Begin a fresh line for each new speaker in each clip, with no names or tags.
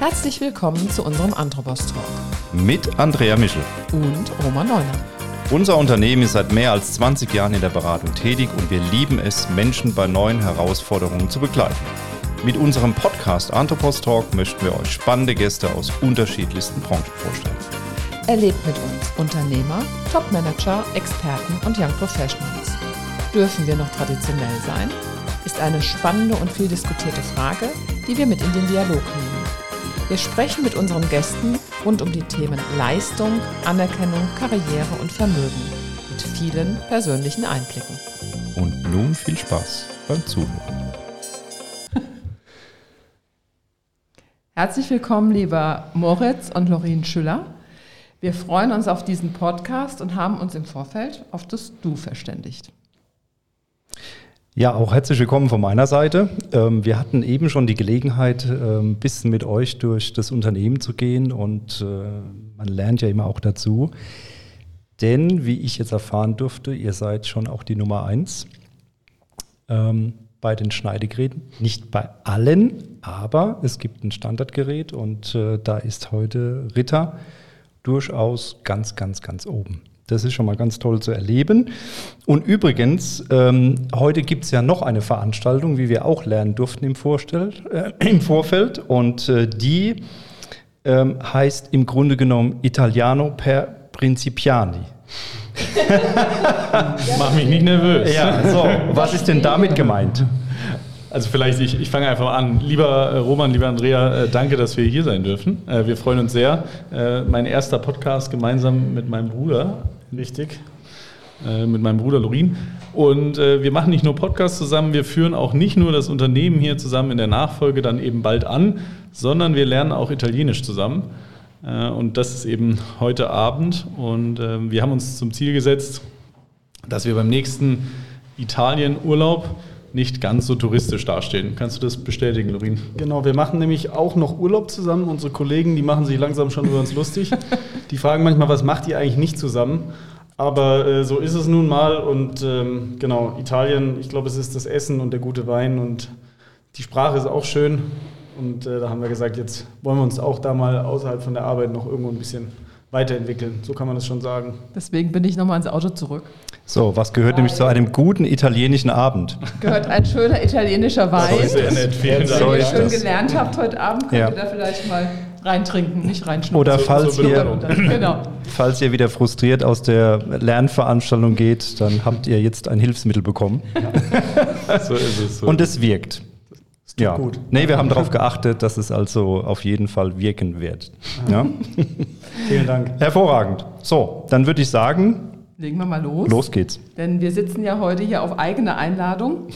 Herzlich willkommen zu unserem Anthropos Talk
mit Andrea Michel
und Roman Neuner.
Unser Unternehmen ist seit mehr als 20 Jahren in der Beratung tätig und wir lieben es, Menschen bei neuen Herausforderungen zu begleiten. Mit unserem Podcast Anthropos Talk möchten wir euch spannende Gäste aus unterschiedlichsten Branchen vorstellen.
Erlebt mit uns Unternehmer, Topmanager, Experten und Young Professionals. Dürfen wir noch traditionell sein? Ist eine spannende und viel diskutierte Frage, die wir mit in den Dialog nehmen. Wir sprechen mit unseren Gästen rund um die Themen Leistung, Anerkennung, Karriere und Vermögen mit vielen persönlichen Einblicken.
Und nun viel Spaß beim Zuhören.
Herzlich willkommen, lieber Moritz und Lorin Schüller. Wir freuen uns auf diesen Podcast und haben uns im Vorfeld auf das Du verständigt.
Ja, auch herzlich willkommen von meiner Seite. Ähm, wir hatten eben schon die Gelegenheit, ähm, ein bisschen mit euch durch das Unternehmen zu gehen und äh, man lernt ja immer auch dazu. Denn, wie ich jetzt erfahren durfte, ihr seid schon auch die Nummer eins ähm, bei den Schneidegeräten. Nicht bei allen, aber es gibt ein Standardgerät und äh, da ist heute Ritter durchaus ganz, ganz, ganz oben. Das ist schon mal ganz toll zu erleben. Und übrigens, ähm, heute gibt es ja noch eine Veranstaltung, wie wir auch lernen durften im, Vorstell, äh, im Vorfeld. Und äh, die ähm, heißt im Grunde genommen Italiano per Principiani.
Mach mich nicht nervös.
Ja, so, was ist denn damit gemeint?
Also vielleicht, ich, ich fange einfach mal an. Lieber äh, Roman, lieber Andrea, äh, danke, dass wir hier sein dürfen. Äh, wir freuen uns sehr. Mein erster Podcast gemeinsam mit meinem Bruder, richtig, mit meinem Bruder Lorin. Und wir machen nicht nur Podcasts zusammen, wir führen auch nicht nur das Unternehmen hier zusammen in der Nachfolge dann eben bald an, sondern wir lernen auch Italienisch zusammen. Und das ist eben heute Abend. Und wir haben uns zum Ziel gesetzt, dass wir beim nächsten Italien-Urlaub nicht ganz so touristisch dastehen. Kannst du das bestätigen, Lorin?
Genau, wir machen nämlich auch noch Urlaub zusammen. Unsere Kollegen, die machen sich langsam schon über uns lustig. Die fragen manchmal, was macht ihr eigentlich nicht zusammen? Aber äh, so ist es nun mal. Und ähm, genau, Italien, ich glaube, es ist das Essen und der gute Wein und die Sprache ist auch schön. Und äh, da haben wir gesagt, jetzt wollen wir uns auch da mal außerhalb von der Arbeit noch irgendwo ein bisschen weiterentwickeln. So kann man das schon sagen.
Deswegen bin ich nochmal ins Auto zurück.
So, was gehört Weil nämlich zu einem guten italienischen Abend?
Gehört ein schöner italienischer Wein.
Das ist sehr nett, vielen Dank.
Wenn ihr schön gelernt habt heute Abend, könnt ja. ihr da vielleicht mal reintrinken, nicht reinschnuppern.
Oder falls, so, so ihr, genau. falls ihr wieder frustriert aus der Lernveranstaltung geht, dann habt ihr jetzt ein Hilfsmittel bekommen. Ja. so ist es. So. Und es wirkt ja. gut. Nee, wir haben darauf geachtet, dass es also auf jeden Fall wirken wird. Ja?
Vielen Dank.
Hervorragend. So, dann würde ich sagen,
legen wir mal los.
Los geht's.
Denn wir sitzen ja heute hier auf eigene Einladung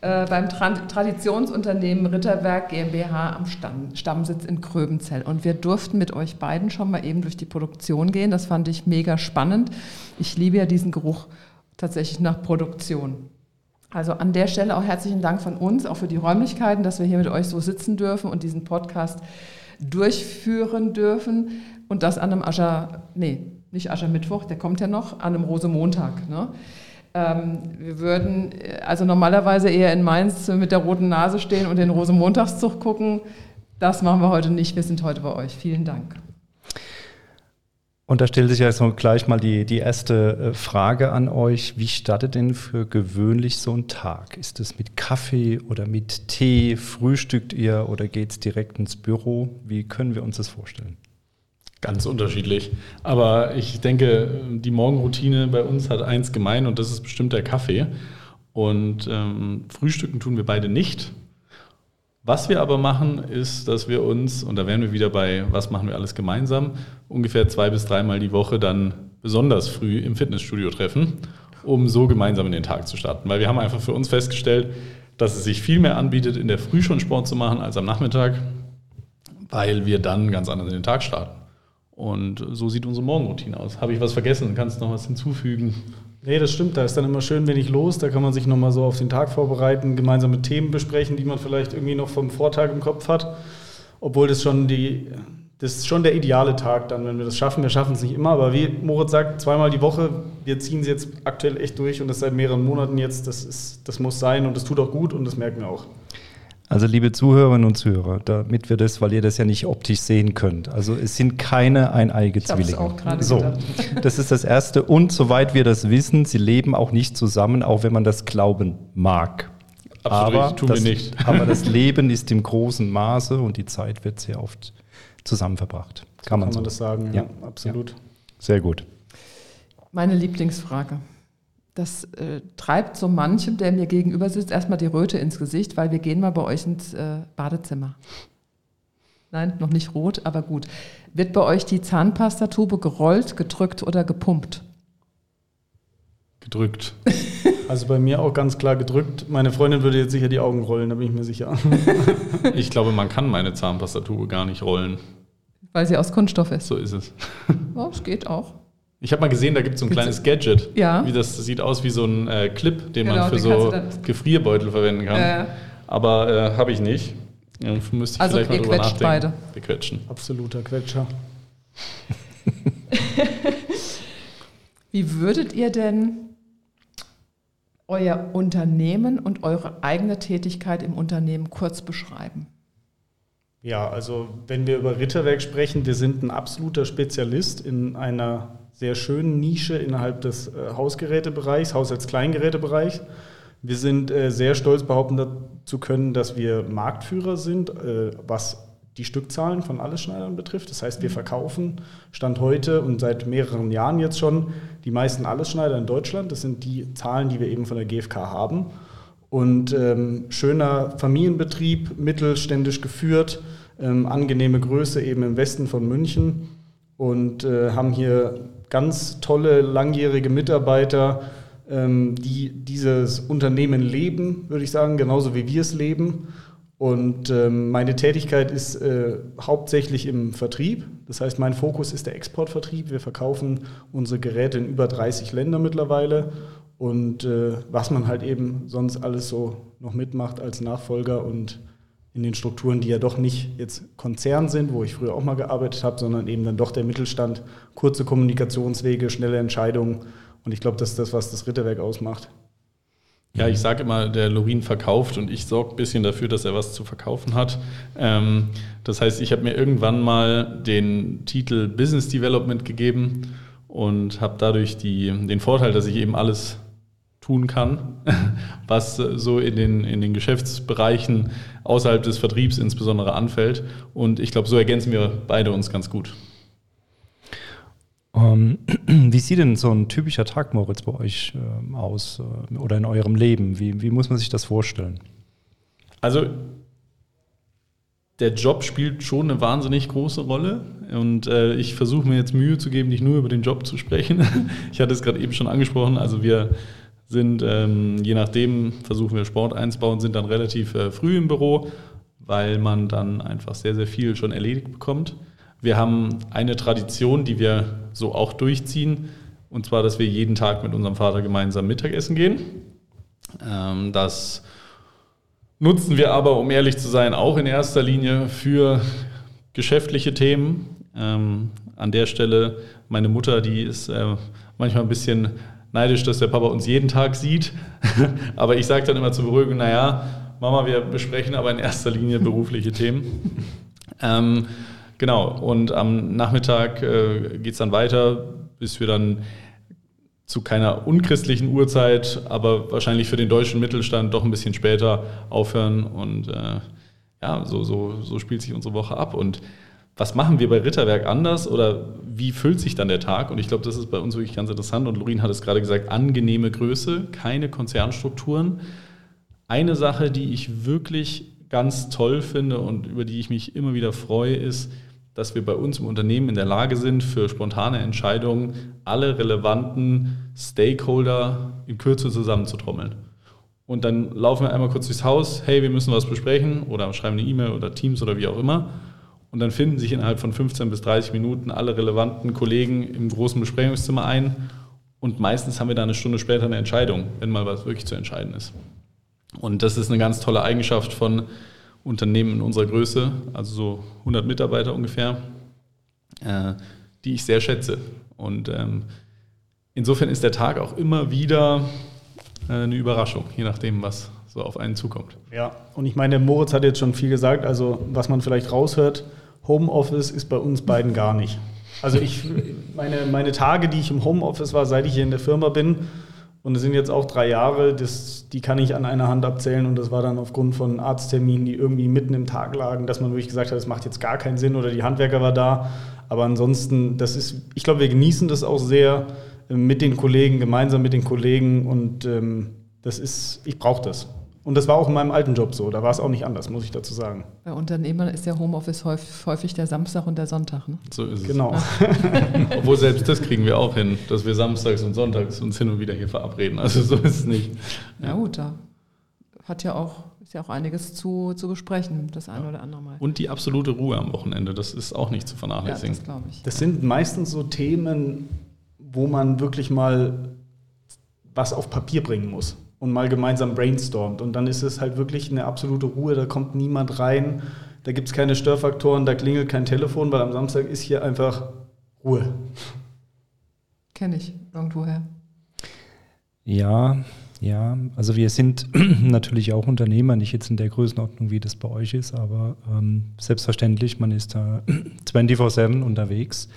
äh, beim Tra Traditionsunternehmen Ritterwerk GmbH am Stamm Stammsitz in Kröbenzell. Und wir durften mit euch beiden schon mal eben durch die Produktion gehen. Das fand ich mega spannend. Ich liebe ja diesen Geruch tatsächlich nach Produktion. Also an der Stelle auch herzlichen Dank von uns, auch für die Räumlichkeiten, dass wir hier mit euch so sitzen dürfen und diesen Podcast durchführen dürfen. Und das an einem Ascher, nee, nicht Aschermittwoch, der kommt ja noch, an einem Rosemontag. Ne? Ähm, wir würden also normalerweise eher in Mainz mit der roten Nase stehen und den Rosenmontagszug gucken. Das machen wir heute nicht. Wir sind heute bei euch. Vielen Dank.
Und da stellt sich ja jetzt gleich mal die, die erste äh, Frage an euch. Wie startet denn für gewöhnlich so ein Tag? Ist es mit Kaffee oder mit Tee? Frühstückt ihr oder geht es direkt ins Büro? Wie können wir uns das vorstellen?
Ganz unterschiedlich. Aber ich denke, die Morgenroutine bei uns hat eins gemein und das ist bestimmt der Kaffee. Und ähm, frühstücken tun wir beide nicht. Was wir aber machen, ist, dass wir uns, und da wären wir wieder bei, was machen wir alles gemeinsam, ungefähr zwei bis dreimal die Woche dann besonders früh im Fitnessstudio treffen, um so gemeinsam in den Tag zu starten. Weil wir haben einfach für uns festgestellt, dass es sich viel mehr anbietet, in der Früh schon Sport zu machen als am Nachmittag, weil wir dann ganz anders in den Tag starten. Und so sieht unsere Morgenroutine aus. Habe ich was vergessen? Kannst du noch was hinzufügen?
Nee, das stimmt. Da ist dann immer schön wenig los. Da kann man sich nochmal so auf den Tag vorbereiten, gemeinsame Themen besprechen, die man vielleicht irgendwie noch vom Vortag im Kopf hat. Obwohl das schon die, das ist schon der ideale Tag dann, wenn wir das schaffen. Wir schaffen es nicht immer, aber wie Moritz sagt, zweimal die Woche, wir ziehen es jetzt aktuell echt durch und das seit mehreren Monaten jetzt. Das, ist, das muss sein und das tut auch gut und das merken wir auch.
Also liebe Zuhörerinnen und Zuhörer, damit wir das, weil ihr das ja nicht optisch sehen könnt. Also es sind keine eineige
Ich
Zwillinge.
auch
so,
gedacht.
das ist das Erste. Und soweit wir das wissen, sie leben auch nicht zusammen, auch wenn man das glauben mag.
Absolut
aber
tun
das,
wir nicht.
Aber das Leben ist im großen Maße und die Zeit wird sehr oft zusammen verbracht. Kann man,
Kann
so
man das sagen?
Ja.
absolut.
Sehr gut.
Meine Lieblingsfrage. Das äh, treibt so manchem, der mir gegenüber sitzt, erstmal die Röte ins Gesicht, weil wir gehen mal bei euch ins äh, Badezimmer. Nein, noch nicht rot, aber gut. Wird bei euch die Zahnpastatube gerollt, gedrückt oder gepumpt?
Gedrückt.
Also bei mir auch ganz klar gedrückt. Meine Freundin würde jetzt sicher die Augen rollen, da bin ich mir sicher.
Ich glaube, man kann meine Zahnpastatube gar nicht rollen.
Weil sie aus Kunststoff ist.
So ist es.
Oh, es geht auch.
Ich habe mal gesehen, da gibt es so ein kleines Gadget.
Ja.
Wie das, das sieht aus wie so ein äh, Clip, den
Genau,
man für
den
so Gefrierbeutel verwenden kann.
Äh,
Aber äh, habe ich nicht. Ja, müsste ich
Also
vielleicht mal
ihr
drüber
quetscht
nachdenken.
beide.
Wir quetschen.
Absoluter Quetscher.
wie würdet ihr denn euer Unternehmen und eure eigene Tätigkeit im Unternehmen kurz beschreiben?
Ja, also wenn wir über Ritterwerk sprechen, wir sind ein absoluter Spezialist in einer sehr schönen Nische innerhalb des äh, Hausgerätebereichs, Haushaltskleingerätebereichs. Wir sind äh, sehr stolz behaupten zu können, dass wir Marktführer sind, äh, was die Stückzahlen von Allesschneidern betrifft. Das heißt, wir verkaufen Stand heute und seit mehreren Jahren jetzt schon die meisten Allesschneider in Deutschland. Das sind die Zahlen, die wir eben von der GfK haben. Und ähm, schöner Familienbetrieb, mittelständisch geführt, ähm, angenehme Größe eben im Westen von München und äh, haben hier ganz tolle langjährige Mitarbeiter, ähm, die dieses Unternehmen leben, würde ich sagen, genauso wie wir es leben. Und ähm, meine Tätigkeit ist äh, hauptsächlich im Vertrieb. Das heißt, mein Fokus ist der Exportvertrieb. Wir verkaufen unsere Geräte in über 30 Länder mittlerweile. Und äh, was man halt eben sonst alles so noch mitmacht als Nachfolger und in den Strukturen, die ja doch nicht jetzt Konzern sind, wo ich früher auch mal gearbeitet habe, sondern eben dann doch der Mittelstand, kurze Kommunikationswege, schnelle Entscheidungen. Und ich glaube, das ist das, was das Ritterwerk ausmacht.
Ja, ich sage immer, der Lorin verkauft und ich sorge ein bisschen dafür, dass er was zu verkaufen hat. Ähm, das heißt, ich habe mir irgendwann mal den Titel Business Development gegeben und habe dadurch die, den Vorteil, dass ich eben alles tun kann, was so in den, in den Geschäftsbereichen außerhalb des Vertriebs insbesondere anfällt. Und ich glaube, so ergänzen wir beide uns ganz gut.
Ähm, wie sieht denn so ein typischer Tag, Moritz, bei euch ähm, aus äh, oder in eurem Leben? Wie, wie muss man sich das vorstellen?
Also der Job spielt schon eine wahnsinnig große Rolle und äh, ich versuche mir jetzt Mühe zu geben, nicht nur über den Job zu sprechen. ich hatte es gerade eben schon angesprochen, also wir sind, ähm, je nachdem, versuchen wir Sport einzubauen, sind dann relativ äh, früh im Büro, weil man dann einfach sehr, sehr viel schon erledigt bekommt. Wir haben eine Tradition, die wir so auch durchziehen, und zwar, dass wir jeden Tag mit unserem Vater gemeinsam Mittagessen gehen. Ähm, das nutzen wir aber, um ehrlich zu sein, auch in erster Linie für geschäftliche Themen. Ähm, an der Stelle, meine Mutter, die ist äh, manchmal ein bisschen neidisch, dass der Papa uns jeden Tag sieht. aber ich sage dann immer zur Beruhigung, naja, Mama, wir besprechen aber in erster Linie berufliche Themen. Ähm, genau, und am Nachmittag äh, geht es dann weiter, bis wir dann zu keiner unchristlichen Uhrzeit, aber wahrscheinlich für den deutschen Mittelstand doch ein bisschen später aufhören. Und äh, ja, so, so, so spielt sich unsere Woche ab. Und was machen wir bei Ritterwerk anders oder wie füllt sich dann der Tag? Und ich glaube, das ist bei uns wirklich ganz interessant. Und Lorin hat es gerade gesagt, angenehme Größe, keine Konzernstrukturen. Eine Sache, die ich wirklich ganz toll finde und über die ich mich immer wieder freue, ist, dass wir bei uns im Unternehmen in der Lage sind, für spontane Entscheidungen alle relevanten Stakeholder in Kürze zusammenzutrommeln. Und dann laufen wir einmal kurz durchs Haus, hey, wir müssen was besprechen oder schreiben eine E-Mail oder Teams oder wie auch immer. Und dann finden sich innerhalb von 15 bis 30 Minuten alle relevanten Kollegen im großen Besprechungszimmer ein. Und meistens haben wir dann eine Stunde später eine Entscheidung, wenn mal was wirklich zu entscheiden ist. Und das ist eine ganz tolle Eigenschaft von Unternehmen in unserer Größe, also so 100 Mitarbeiter ungefähr, äh, die ich sehr schätze. Und ähm, insofern ist der Tag auch immer wieder äh, eine Überraschung, je nachdem, was so auf einen zukommt.
Ja, und ich meine, Moritz hat jetzt schon viel gesagt, also was man vielleicht raushört, Homeoffice ist bei uns beiden gar nicht. Also ich, meine, meine Tage, die ich im Homeoffice war, seit ich hier in der Firma bin, und es sind jetzt auch drei Jahre, das, die kann ich an einer Hand abzählen. Und das war dann aufgrund von Arztterminen, die irgendwie mitten im Tag lagen, dass man wirklich gesagt hat, das macht jetzt gar keinen Sinn oder die Handwerker war da. Aber ansonsten, das ist, ich glaube, wir genießen das auch sehr äh, mit den Kollegen, gemeinsam mit den Kollegen. Und ähm, das ist, ich brauche das. Und das war auch in meinem alten Job so. Da war es auch nicht anders, muss ich dazu sagen.
Bei Unternehmern ist der Homeoffice häufig der Samstag und der Sonntag. Ne?
So ist es.
Genau.
Obwohl selbst das kriegen wir auch hin, dass wir samstags und sonntags uns hin und wieder hier verabreden. Also so ist es nicht.
Ja gut, da hat ja auch, ist ja auch einiges zu, zu besprechen, das eine oder andere Mal.
Und die absolute Ruhe am Wochenende, das ist auch nicht zu vernachlässigen.
Ja, das glaube ich.
Das sind meistens so Themen, wo man wirklich mal was auf Papier bringen muss und mal gemeinsam brainstormt. Und dann ist es halt wirklich eine absolute Ruhe, da kommt niemand rein, da gibt es keine Störfaktoren, da klingelt kein Telefon, weil am Samstag ist hier einfach Ruhe.
Kenne ich irgendwoher.
Ja, ja, also wir sind natürlich auch Unternehmer, nicht jetzt in der Größenordnung, wie das bei euch ist, aber ähm, selbstverständlich, man ist da 24-7 unterwegs.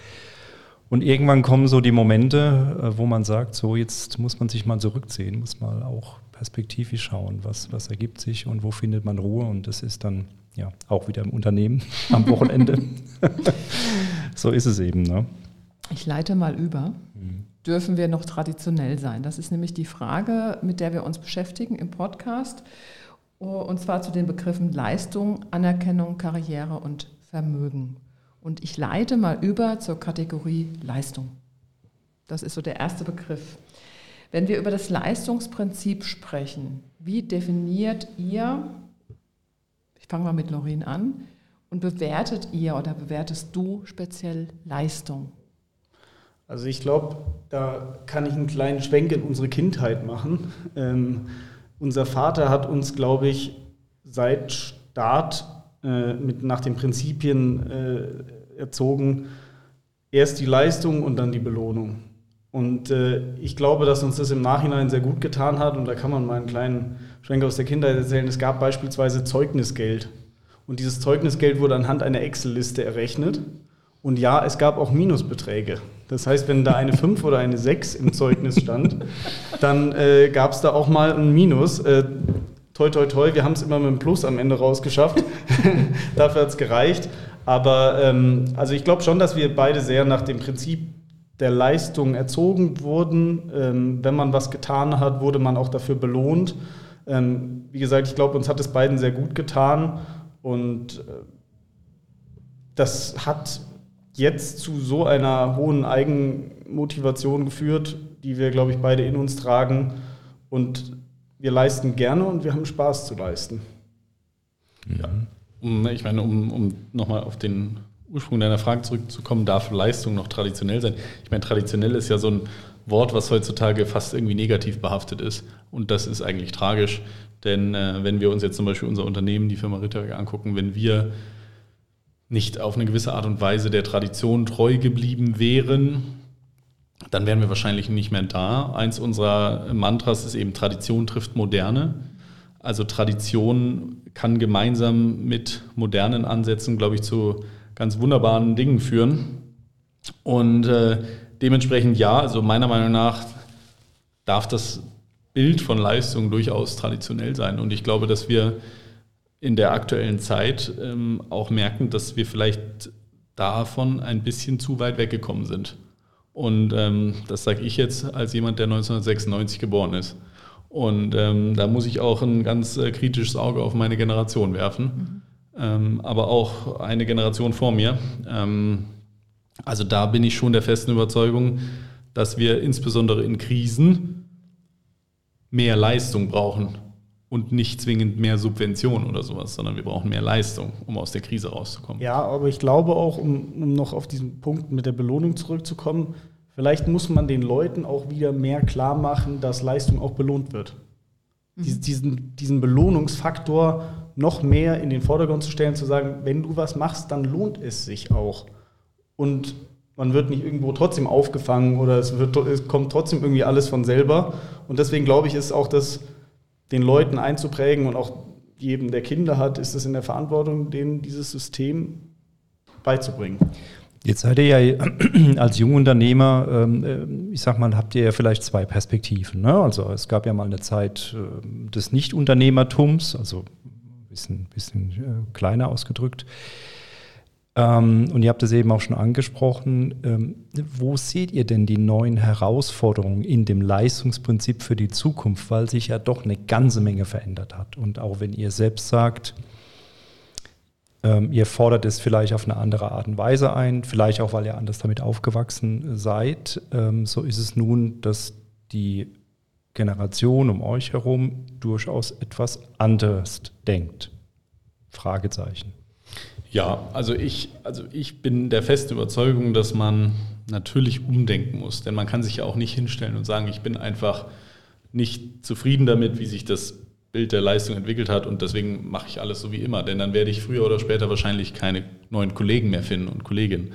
Und irgendwann kommen so die Momente, äh, wo man sagt, so jetzt muss man sich mal zurückziehen, muss mal auch perspektivisch schauen, was, was ergibt sich und wo findet man Ruhe. Und das ist dann ja auch wieder im Unternehmen am Wochenende. so ist es eben. Ne?
Ich leite mal über. Mhm. Dürfen wir noch traditionell sein? Das ist nämlich die Frage, mit der wir uns beschäftigen im Podcast. Und zwar zu den Begriffen Leistung, Anerkennung, Karriere und Vermögen. Und ich leite mal über zur Kategorie Leistung. Das ist so der erste Begriff. Wenn wir über das Leistungsprinzip sprechen, wie definiert ihr, ich fange mal mit Lorin an, und bewertet ihr oder bewertest du speziell Leistung?
Also ich glaube, da kann ich einen kleinen Schwenk in unsere Kindheit machen. Ähm, unser Vater hat uns, glaube ich, seit Start äh, mit, nach den Prinzipien äh, erzogen, erst die Leistung und dann die Belohnung. Und äh, ich glaube, dass uns das im Nachhinein sehr gut getan hat. Und da kann man mal einen kleinen Schwenk aus der Kindheit erzählen. Es gab beispielsweise Zeugnisgeld. Und dieses Zeugnisgeld wurde anhand einer Excel-Liste errechnet. Und ja, es gab auch Minusbeträge. Das heißt, wenn da eine 5 oder eine 6 im Zeugnis stand, dann äh, gab es da auch mal ein Minus. Äh, toi, toi, toi, wir haben es immer mit einem Plus am Ende rausgeschafft. Dafür hat es gereicht. Aber ähm, also ich glaube schon, dass wir beide sehr nach dem Prinzip der Leistung erzogen wurden. Ähm, wenn man was getan hat, wurde man auch dafür belohnt. Ähm, wie gesagt, ich glaube, uns hat es beiden sehr gut getan. Und äh, das hat jetzt zu so einer hohen Eigenmotivation geführt, die wir, glaube ich, beide in uns tragen. Und wir leisten gerne und wir haben Spaß zu leisten.
Ja. Ich meine, um, um nochmal auf den Ursprung deiner Frage zurückzukommen, darf Leistung noch traditionell sein? Ich meine, traditionell ist ja so ein Wort, was heutzutage fast irgendwie negativ behaftet ist. Und das ist eigentlich tragisch, denn äh, wenn wir uns jetzt zum Beispiel unser Unternehmen, die Firma Ritterberg, angucken, wenn wir nicht auf eine gewisse Art und Weise der Tradition treu geblieben wären, dann wären wir wahrscheinlich nicht mehr da. Eins unserer Mantras ist eben Tradition trifft Moderne. Also Tradition kann gemeinsam mit modernen Ansätzen, glaube ich, zu ganz wunderbaren Dingen führen. Und äh, dementsprechend ja, also meiner Meinung nach darf das Bild von Leistung durchaus traditionell sein. Und ich glaube, dass wir in der aktuellen Zeit ähm, auch merken, dass wir vielleicht davon ein bisschen zu weit weggekommen sind. Und ähm, das sage ich jetzt als jemand, der 1996 geboren ist. Und ähm, da muss ich auch ein ganz äh, kritisches Auge auf meine Generation werfen, mhm. ähm, aber auch eine Generation vor mir. Ähm, also da bin ich schon der festen Überzeugung, dass wir insbesondere in Krisen mehr Leistung brauchen und nicht zwingend mehr Subvention oder sowas, sondern wir brauchen mehr Leistung, um aus der Krise rauszukommen.
Ja, aber ich glaube auch, um, um noch auf diesen Punkt mit der Belohnung zurückzukommen, Vielleicht muss man den Leuten auch wieder mehr klar machen, dass Leistung auch belohnt wird. Mhm. Diesen, diesen Belohnungsfaktor noch mehr in den Vordergrund zu stellen, zu sagen, wenn du was machst, dann lohnt es sich auch. Und man wird nicht irgendwo trotzdem aufgefangen oder es, wird, es kommt trotzdem irgendwie alles von selber. Und deswegen glaube ich, ist auch das den Leuten einzuprägen und auch jedem, der Kinder hat, ist es in der Verantwortung, denen dieses System beizubringen.
Jetzt seid ihr ja als Jungunternehmer, ähm, äh, ich sag mal, habt ihr ja vielleicht zwei Perspektiven. Ne? Also es gab ja mal eine Zeit äh, des Nichtunternehmertums, also ein bisschen, bisschen äh, kleiner ausgedrückt. Ähm, und ihr habt es eben auch schon angesprochen. Ähm, wo seht ihr denn die neuen Herausforderungen in dem Leistungsprinzip für die Zukunft, weil sich ja doch eine ganze Menge verändert hat? Und auch wenn ihr selbst sagt, ähm, ihr fordert es vielleicht auf eine andere Art und Weise ein, vielleicht auch, weil ihr anders damit aufgewachsen seid, ähm, so ist es nun, dass die Generation um euch herum durchaus etwas anders denkt. Fragezeichen.
Ja, also ich, also ich bin der festen Überzeugung, dass man natürlich umdenken muss. Denn man kann sich ja auch nicht hinstellen und sagen, ich bin einfach nicht zufrieden damit, wie sich das Bild der Leistung entwickelt hat und deswegen mache ich alles so wie immer. Denn dann werde ich früher oder später wahrscheinlich keine neuen Kollegen mehr finden und Kolleginnen.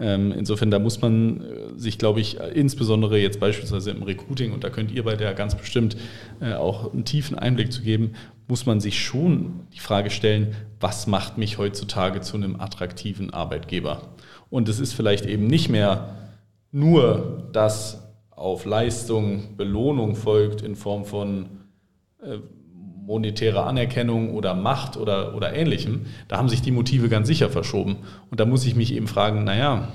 Ähm, insofern, da muss man äh, sich, glaube ich, insbesondere jetzt beispielsweise im Recruiting, und da könnt ihr bei der ganz bestimmt äh, auch einen tiefen Einblick zu geben, muss man sich schon die Frage stellen, was macht mich heutzutage zu einem attraktiven Arbeitgeber? Und es ist vielleicht eben nicht mehr nur, dass auf Leistung Belohnung folgt in Form von äh, monetäre Anerkennung oder Macht oder, oder ähnlichem, da haben sich die Motive ganz sicher verschoben. Und da muss ich mich eben fragen, naja,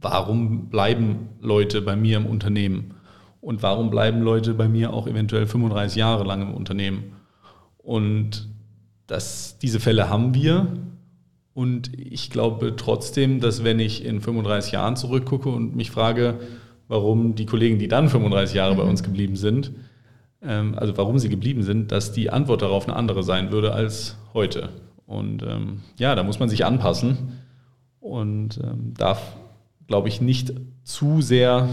warum bleiben Leute bei mir im Unternehmen? Und warum bleiben Leute bei mir auch eventuell 35 Jahre lang im Unternehmen? Und das, diese Fälle haben wir. Und ich glaube trotzdem, dass wenn ich in 35 Jahren zurückgucke und mich frage, warum die Kollegen, die dann 35 Jahre bei uns geblieben sind, ähm, also warum sie geblieben sind, dass die Antwort darauf eine andere sein würde als heute. Und ähm, ja, da muss man sich anpassen und ähm, darf, glaube ich, nicht zu sehr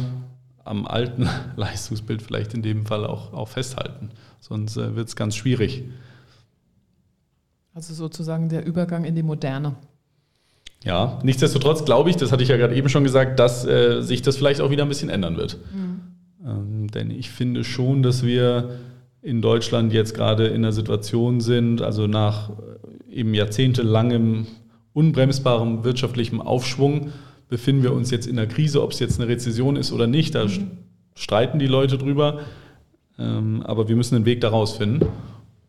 am alten Leistungsbild vielleicht in dem Fall auch, auch festhalten. Sonst äh, wird es ganz schwierig.
Also sozusagen der Übergang in die Moderne.
Ja, nichtsdestotrotz glaube ich, das hatte ich ja gerade eben schon gesagt, dass äh, sich das vielleicht auch wieder ein bisschen ändern wird. Mhm. Ähm, denn ich finde schon, dass wir in Deutschland jetzt gerade in einer Situation sind, also nach äh, eben jahrzehntelangem unbremsbarem wirtschaftlichem Aufschwung befinden wir uns jetzt in einer Krise, ob es jetzt eine Rezession ist oder nicht, da mhm. streiten die Leute drüber. Ähm, aber wir müssen einen Weg daraus finden.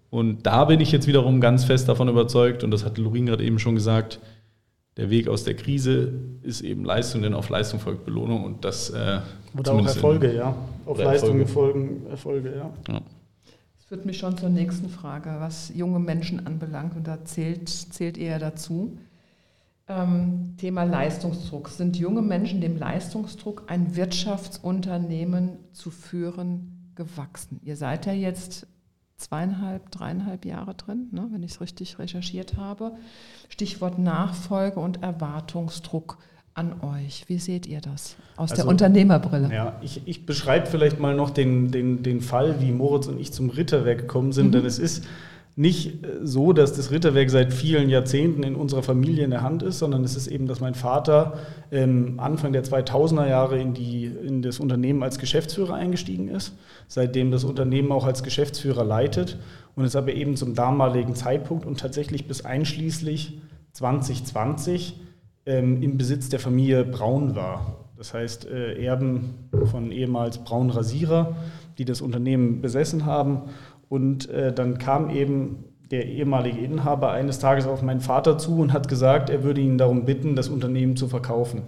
Und da bin ich jetzt wiederum ganz fest davon überzeugt, und das hat Lorin gerade eben schon gesagt, der Weg aus der Krise ist eben Leistung, denn auf Leistung folgt Belohnung und das. Äh,
Oder auch Erfolge, in, ja. Auf Leistung Erfolge. folgen Erfolge, ja. ja.
Das führt mich schon zur nächsten Frage, was junge Menschen anbelangt, und da zählt, zählt eher dazu. Ähm, Thema Leistungsdruck. Sind junge Menschen dem Leistungsdruck, ein Wirtschaftsunternehmen zu führen, gewachsen? Ihr seid ja jetzt zweieinhalb, dreieinhalb Jahre drin, ne, wenn ich es richtig recherchiert habe. Stichwort Nachfolge und Erwartungsdruck an euch. Wie seht ihr das aus also, der Unternehmerbrille?
Ja, ich, ich beschreibe vielleicht mal noch den, den, den Fall, wie Moritz und ich zum Ritterwerk gekommen sind, mhm. denn es ist nicht äh, so, dass das Ritterwerk seit vielen Jahrzehnten in unserer Familie in der Hand ist, sondern es ist eben, dass mein Vater ähm, Anfang der 2000er Jahre in, die, in das Unternehmen als Geschäftsführer eingestiegen ist, seitdem das Unternehmen auch als Geschäftsführer leitet und es aber eben zum damaligen Zeitpunkt und tatsächlich bis einschließlich 2020 ähm, im Besitz der Familie Braun war. Das heißt, äh, Erben von ehemals Braun Rasierer, die das Unternehmen besessen haben und äh, dann kam eben der ehemalige Inhaber eines Tages auf meinen Vater zu und hat gesagt, er würde ihn darum bitten, das Unternehmen zu verkaufen.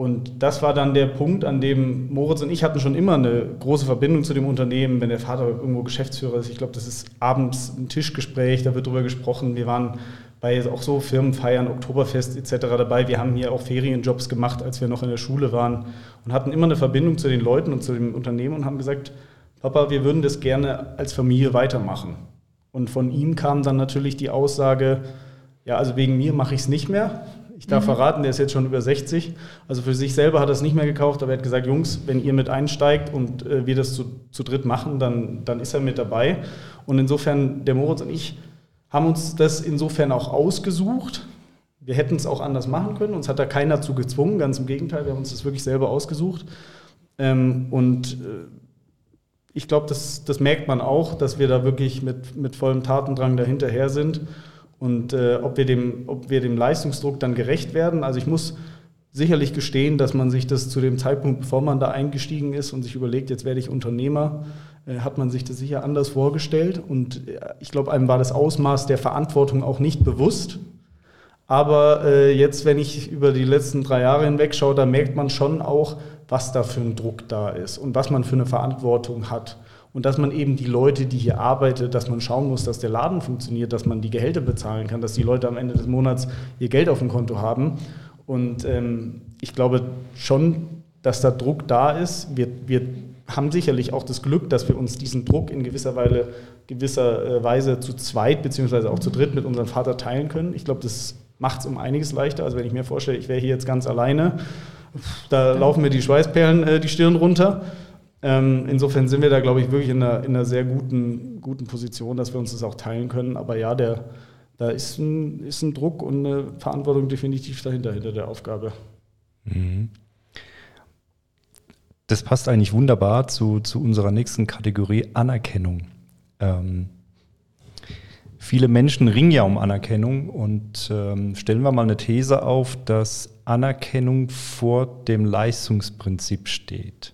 Und das war dann der Punkt, an dem Moritz und ich hatten schon immer eine große Verbindung zu dem Unternehmen, wenn der Vater irgendwo Geschäftsführer ist. Ich glaube, das ist abends ein Tischgespräch, da wird drüber gesprochen. Wir waren bei auch so Firmenfeiern, Oktoberfest etc. dabei. Wir haben hier auch Ferienjobs gemacht, als wir noch in der Schule waren und hatten immer eine Verbindung zu den Leuten und zu dem Unternehmen und haben gesagt, Papa, wir würden das gerne als Familie weitermachen. Und von ihm kam dann natürlich die Aussage, ja, also wegen mir mache ich es nicht mehr. Ich darf mhm. verraten, der ist jetzt schon über 60. Also für sich selber hat er es nicht mehr gekauft, aber er hat gesagt, Jungs, wenn ihr mit einsteigt und äh, wir das zu, zu dritt machen, dann, dann ist er mit dabei. Und insofern, der Moritz und ich haben uns das insofern auch ausgesucht. Wir hätten es auch anders machen können. Uns hat da keiner dazu gezwungen, ganz im Gegenteil, wir haben uns das wirklich selber ausgesucht. Ähm, und äh, ich glaube, das, das merkt man auch, dass wir da wirklich mit, mit vollem Tatendrang dahinterher sind. Und äh, ob, wir dem, ob wir dem Leistungsdruck dann gerecht werden, also ich muss sicherlich gestehen, dass man sich das zu dem Zeitpunkt, bevor man da eingestiegen ist und sich überlegt, jetzt werde ich Unternehmer, äh, hat man sich das sicher anders vorgestellt. Und äh, ich glaube, einem war das Ausmaß der Verantwortung auch nicht bewusst. Aber äh, jetzt, wenn ich über die letzten drei Jahre hinweg schaue, da merkt man schon auch, was da für ein Druck da ist und was man für eine Verantwortung hat. Und dass man eben die Leute, die hier arbeiten, dass man schauen muss, dass der Laden funktioniert, dass man die Gehälter bezahlen kann, dass die Leute am Ende des Monats ihr Geld auf dem Konto haben. Und ähm, ich glaube schon, dass da Druck da ist. Wir, wir haben sicherlich auch das Glück, dass wir uns diesen Druck in gewisser Weise, gewisser äh, Weise zu zweit beziehungsweise auch zu dritt mit unserem Vater teilen können. Ich glaube, das macht es um einiges leichter. Also wenn ich mir vorstelle, ich wäre hier jetzt ganz alleine, da laufen mir die Schweißperlen äh, die Stirn runter. Ähm, insofern sind wir da, glaube ich, wirklich in einer, in einer sehr guten, guten Position, dass wir uns das auch teilen können. Aber ja, der, da ist ein, ist ein Druck und eine Verantwortung definitiv dahinter, hinter der Aufgabe. Mhm.
Das passt eigentlich wunderbar zu, zu unserer nächsten Kategorie Anerkennung. Ähm, viele Menschen ringen ja um Anerkennung und ähm, stellen wir mal eine These auf, dass Anerkennung vor dem Leistungsprinzip steht.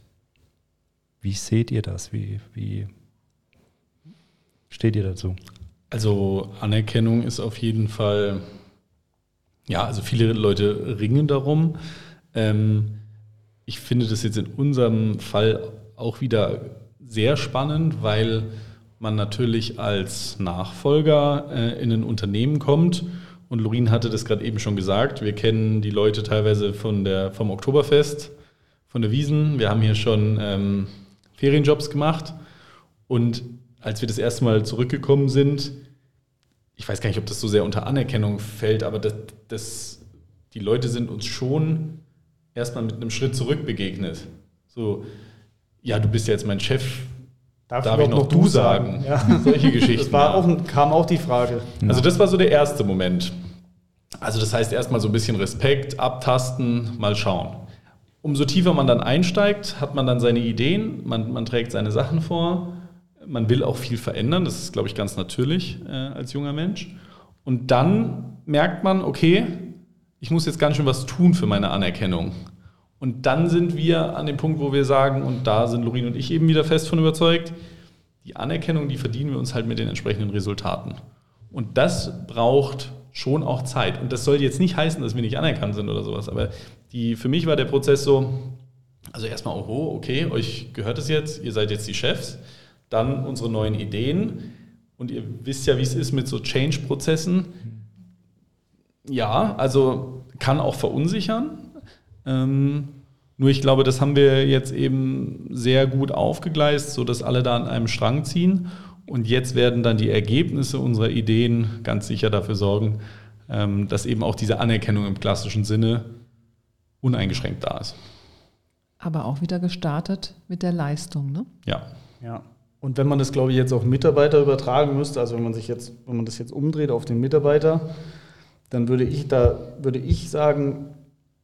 Wie seht ihr das? Wie, wie steht ihr dazu?
Also Anerkennung ist auf jeden Fall, ja, also viele Leute ringen darum. Ähm, ich finde das jetzt in unserem Fall auch wieder sehr spannend, weil man natürlich als Nachfolger äh, in ein Unternehmen kommt. Und Lorin hatte das gerade eben schon gesagt. Wir kennen die Leute teilweise von der, vom Oktoberfest, von der Wiesen. Wir haben hier schon ähm, Ferienjobs gemacht. Und als wir das erste Mal zurückgekommen sind, ich weiß gar nicht, ob das so sehr unter Anerkennung fällt, aber das, das, die Leute sind uns schon erstmal mit einem Schritt zurück begegnet. So, ja, du bist ja jetzt mein Chef. Darf, darf ich noch, noch du sagen? sagen?
Ja. Solche Geschichten. Das war auch, kam auch die Frage.
Also das war so der erste Moment. Also das heißt erstmal so ein bisschen Respekt, abtasten, mal schauen. Umso tiefer man dann einsteigt, hat man dann seine Ideen, man, man trägt seine Sachen vor, man will auch viel verändern, das ist, glaube ich, ganz natürlich äh, als junger Mensch. Und dann merkt man, okay, ich muss jetzt ganz schön was tun für meine Anerkennung. Und dann sind wir an dem Punkt, wo wir sagen, und da sind Lorin und ich eben wieder fest von überzeugt, die Anerkennung, die verdienen wir uns halt mit den entsprechenden Resultaten. Und das braucht schon auch Zeit. Und das soll jetzt nicht heißen, dass wir nicht anerkannt sind oder sowas, aber die, für mich war der Prozess so, also erstmal, oh, okay, euch gehört es jetzt, ihr seid jetzt die Chefs, dann unsere neuen Ideen und ihr wisst ja, wie es ist mit so Change-Prozessen ja, also kann auch verunsichern. Ähm, nur ich glaube, das haben wir jetzt eben sehr gut aufgegleist, sodass alle da an einem Strang ziehen. Und jetzt werden dann die Ergebnisse unserer Ideen ganz sicher dafür sorgen, ähm, dass eben auch diese Anerkennung im klassischen Sinne uneingeschränkt da ist.
Aber auch wieder gestartet mit der Leistung, ne?
Ja.
Ja. Und wenn man das, glaube ich, jetzt auf Mitarbeiter übertragen müsste, also wenn man sich jetzt, wenn man das jetzt umdreht auf den Mitarbeiter, dann würde ich da würde ich sagen,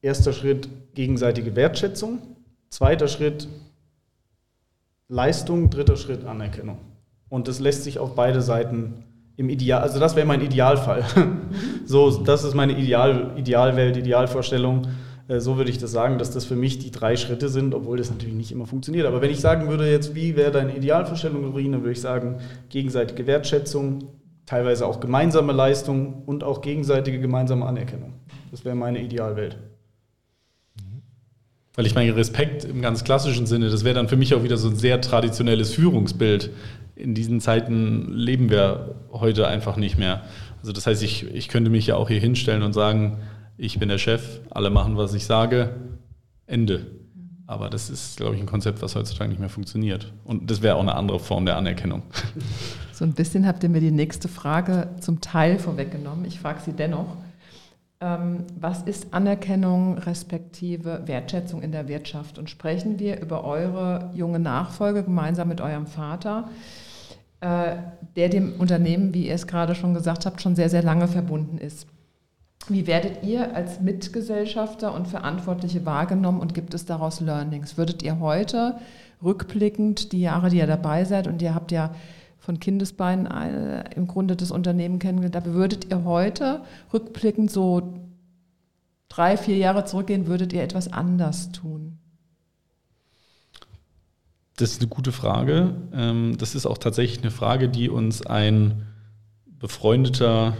erster Schritt gegenseitige Wertschätzung, zweiter Schritt Leistung, dritter Schritt Anerkennung. Und das lässt sich auf beide Seiten im Ideal, also das wäre mein Idealfall. so, das ist meine Ideal, Idealwelt, Idealvorstellung. Äh, so würde ich das sagen, dass das für mich die drei Schritte sind, obwohl das natürlich nicht immer funktioniert. Aber wenn ich sagen würde, jetzt, wie wäre deine Idealvorstellung, Doreen, dann würde ich sagen, gegenseitige Wertschätzung, teilweise auch gemeinsame Leistung und auch gegenseitige gemeinsame Anerkennung. Das wäre meine Idealwelt.
Weil ich meine, Respekt im ganz klassischen Sinne, das wäre dann für mich auch wieder so ein sehr traditionelles Führungsbild. In diesen Zeiten leben wir heute einfach nicht mehr. Also das heißt, ich, ich könnte mich ja auch hier hinstellen und sagen, ich bin der Chef, alle machen, was ich sage, Ende. Aber das ist, glaube ich, ein Konzept, was heutzutage nicht mehr funktioniert. Und das wäre auch eine andere Form der Anerkennung.
So ein bisschen habt ihr mir die nächste Frage zum Teil vorweggenommen. Ich frage sie dennoch. Ähm, was ist Anerkennung respektive Wertschätzung in der Wirtschaft? Und sprechen wir über eure junge Nachfolge gemeinsam mit eurem Vater, äh, der dem Unternehmen, wie ihr es gerade schon gesagt habt, schon sehr, sehr lange verbunden ist. Wie werdet ihr als Mitgesellschafter und Verantwortliche wahrgenommen und gibt es daraus Learnings? Würdet ihr heute rückblickend die Jahre, die ihr dabei seid und ihr habt ja von Kindesbeinen äh, im Grunde das Unternehmen kennengelernt, da würdet ihr heute rückblickend so drei, vier Jahre zurückgehen, würdet ihr etwas anders tun?
Das ist eine gute Frage. Ähm, das ist auch tatsächlich eine Frage, die uns ein befreundeter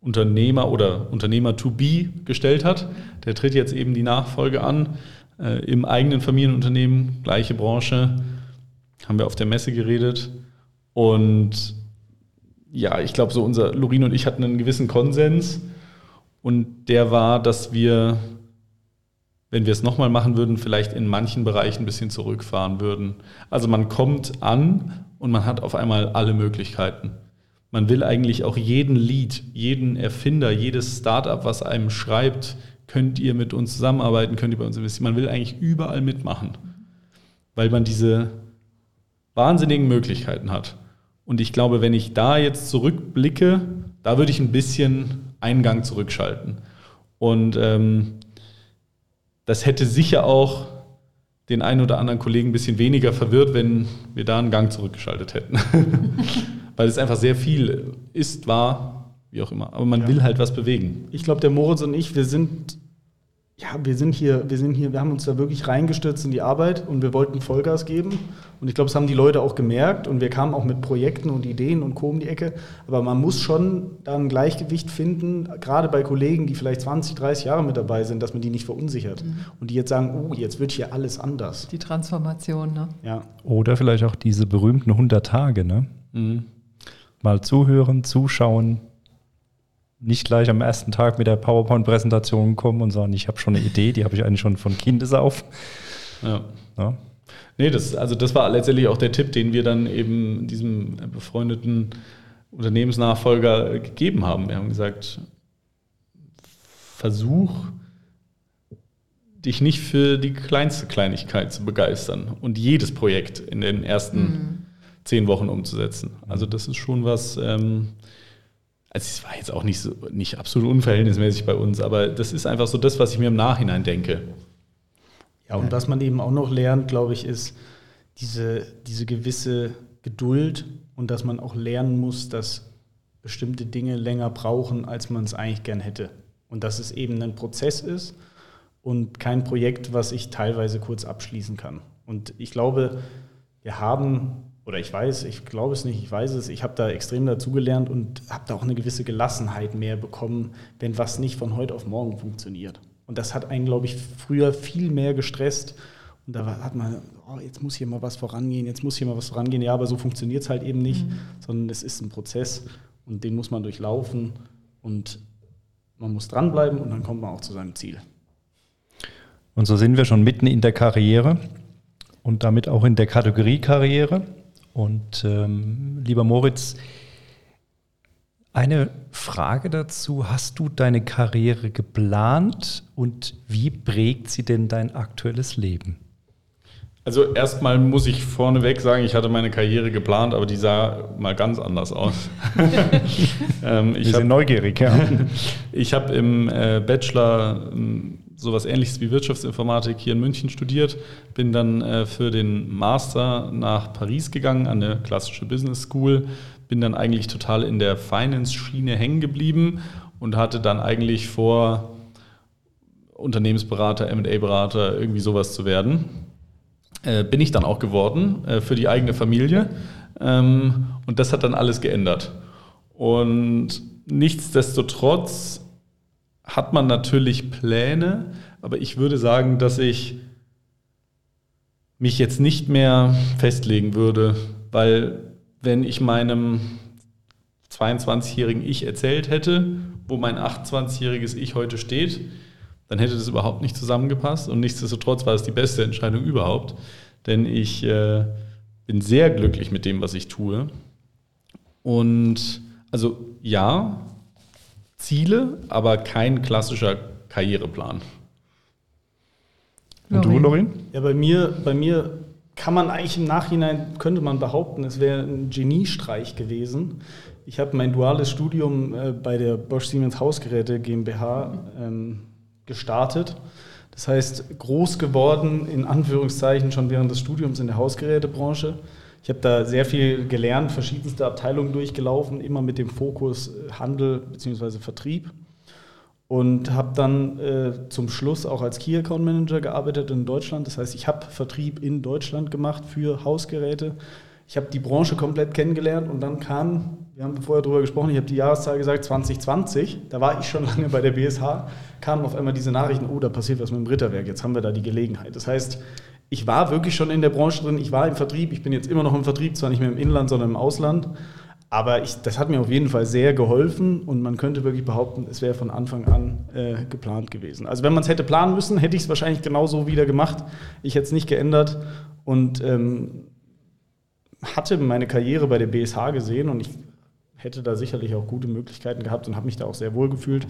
Unternehmer oder Unternehmer to be gestellt hat. Der tritt jetzt eben die Nachfolge an äh, im eigenen Familienunternehmen, gleiche Branche, haben wir auf der Messe geredet. Und ja, ich glaube, so unser Lorin und ich hatten einen gewissen Konsens. Und der war, dass wir, wenn wir es nochmal machen würden, vielleicht in manchen Bereichen ein bisschen zurückfahren würden. Also man kommt an und man hat auf einmal alle Möglichkeiten. Man will eigentlich auch jeden Lead, jeden Erfinder, jedes Startup, was einem schreibt, könnt ihr mit uns zusammenarbeiten, könnt ihr bei uns investieren. Man will eigentlich überall mitmachen, weil man diese wahnsinnigen Möglichkeiten hat. Und ich glaube, wenn ich da jetzt zurückblicke, da würde ich ein bisschen Eingang zurückschalten. Und ähm, das hätte sicher auch den einen oder anderen Kollegen ein bisschen weniger verwirrt, wenn wir da einen Gang zurückgeschaltet hätten. Weil es einfach sehr viel ist, war, wie auch immer. Aber man ja. will halt was bewegen.
Ich glaube, der Moritz und ich, wir sind ja, wir sind hier, wir sind hier, wir haben uns da wirklich reingestürzt in die Arbeit und wir wollten Vollgas geben. Und ich glaube, das haben die Leute auch gemerkt und wir kamen auch mit Projekten und Ideen und Co. um die Ecke. Aber man muss schon da ein Gleichgewicht finden, gerade bei Kollegen, die vielleicht 20, 30 Jahre mit dabei sind, dass man die nicht verunsichert. Mhm. Und die jetzt sagen, oh, jetzt wird hier alles anders.
Die Transformation, ne?
Ja. Oder vielleicht auch diese berühmten 100 Tage, ne? Mhm. Mal zuhören, zuschauen, nicht gleich am ersten Tag mit der PowerPoint-Präsentation kommen und sagen, ich habe schon eine Idee, die habe ich eigentlich schon von Kindes auf.
Ja. ja. Nee, das, also das war letztendlich auch der Tipp, den wir dann eben diesem befreundeten Unternehmensnachfolger gegeben haben. Wir haben gesagt, versuch dich nicht für die kleinste Kleinigkeit zu begeistern und jedes Projekt in den ersten mhm. zehn Wochen umzusetzen. Also das ist schon was, ähm, also es war jetzt auch nicht, so, nicht absolut unverhältnismäßig bei uns, aber das ist einfach so das, was ich mir im Nachhinein denke.
Ja, und was man eben auch noch lernt, glaube ich, ist diese, diese gewisse Geduld und dass man auch lernen muss, dass bestimmte Dinge länger brauchen, als man es eigentlich gern hätte. Und dass es eben ein Prozess ist und kein Projekt, was ich teilweise kurz abschließen kann. Und ich glaube, wir haben oder ich weiß, ich glaube es nicht, ich weiß es, ich habe da extrem dazugelernt und habe da auch eine gewisse Gelassenheit mehr bekommen, wenn was nicht von heute auf morgen funktioniert. Und das hat einen, glaube ich, früher viel mehr gestresst. Und da hat man, oh, jetzt muss hier mal was vorangehen, jetzt muss hier mal was vorangehen. Ja, aber so funktioniert es halt eben nicht, mhm. sondern es ist ein Prozess und den muss man durchlaufen und man muss dranbleiben und dann kommt man auch zu seinem Ziel.
Und so sind wir schon mitten in der Karriere und damit auch in der Kategorie Karriere. Und ähm, lieber Moritz, eine Frage dazu. Hast du deine Karriere geplant und wie prägt sie denn dein aktuelles Leben?
Also erstmal muss ich vorneweg sagen, ich hatte meine Karriere geplant, aber die sah mal ganz anders aus.
ähm, ich bin neugierig, ja.
ich habe im äh, Bachelor ähm, sowas ähnliches wie Wirtschaftsinformatik hier in München studiert, bin dann äh, für den Master nach Paris gegangen an eine klassische Business School, bin dann eigentlich total in der Finance-Schiene hängen geblieben und hatte dann eigentlich vor, Unternehmensberater, MA-Berater, irgendwie sowas zu werden. Äh, bin ich dann auch geworden äh, für die eigene Familie. Ähm, und das hat dann alles geändert. Und nichtsdestotrotz hat man natürlich Pläne, aber ich würde sagen, dass ich mich jetzt nicht mehr festlegen würde, weil wenn ich meinem 22-jährigen Ich erzählt hätte, wo mein 28-jähriges Ich heute steht, dann hätte das überhaupt nicht zusammengepasst und nichtsdestotrotz war es die beste Entscheidung überhaupt, denn ich äh, bin sehr glücklich mit dem, was ich tue. Und also ja, Ziele, aber kein klassischer Karriereplan.
Und du, Lorin? Ja, bei mir, bei mir kann man eigentlich im Nachhinein, könnte man behaupten, es wäre ein Geniestreich gewesen. Ich habe mein duales Studium äh, bei der Bosch Siemens Hausgeräte GmbH ähm, gestartet. Das heißt, groß geworden, in Anführungszeichen, schon während des Studiums in der Hausgerätebranche. Ich habe da sehr viel gelernt, verschiedenste Abteilungen durchgelaufen, immer mit dem Fokus äh, Handel bzw. Vertrieb. Und habe dann äh, zum Schluss auch als Key Account Manager gearbeitet in Deutschland. Das heißt, ich habe Vertrieb in Deutschland gemacht für Hausgeräte. Ich habe die Branche komplett kennengelernt und dann kam, wir haben vorher darüber gesprochen, ich habe die Jahreszahl gesagt, 2020, da war ich schon lange bei der BSH, kamen auf einmal diese Nachrichten, oh, da passiert was mit dem Ritterwerk, jetzt haben wir da die Gelegenheit. Das heißt, ich war wirklich schon in der Branche drin, ich war im Vertrieb, ich bin jetzt immer noch im Vertrieb, zwar nicht mehr im Inland, sondern im Ausland. Aber ich, das hat mir auf jeden Fall sehr geholfen und man könnte wirklich behaupten, es wäre von Anfang an äh, geplant gewesen. Also wenn man es hätte planen müssen, hätte ich es wahrscheinlich genauso wieder gemacht. Ich hätte es nicht geändert und ähm, hatte meine Karriere bei der BSH gesehen und ich hätte da sicherlich auch gute Möglichkeiten gehabt und habe mich da auch sehr wohl gefühlt.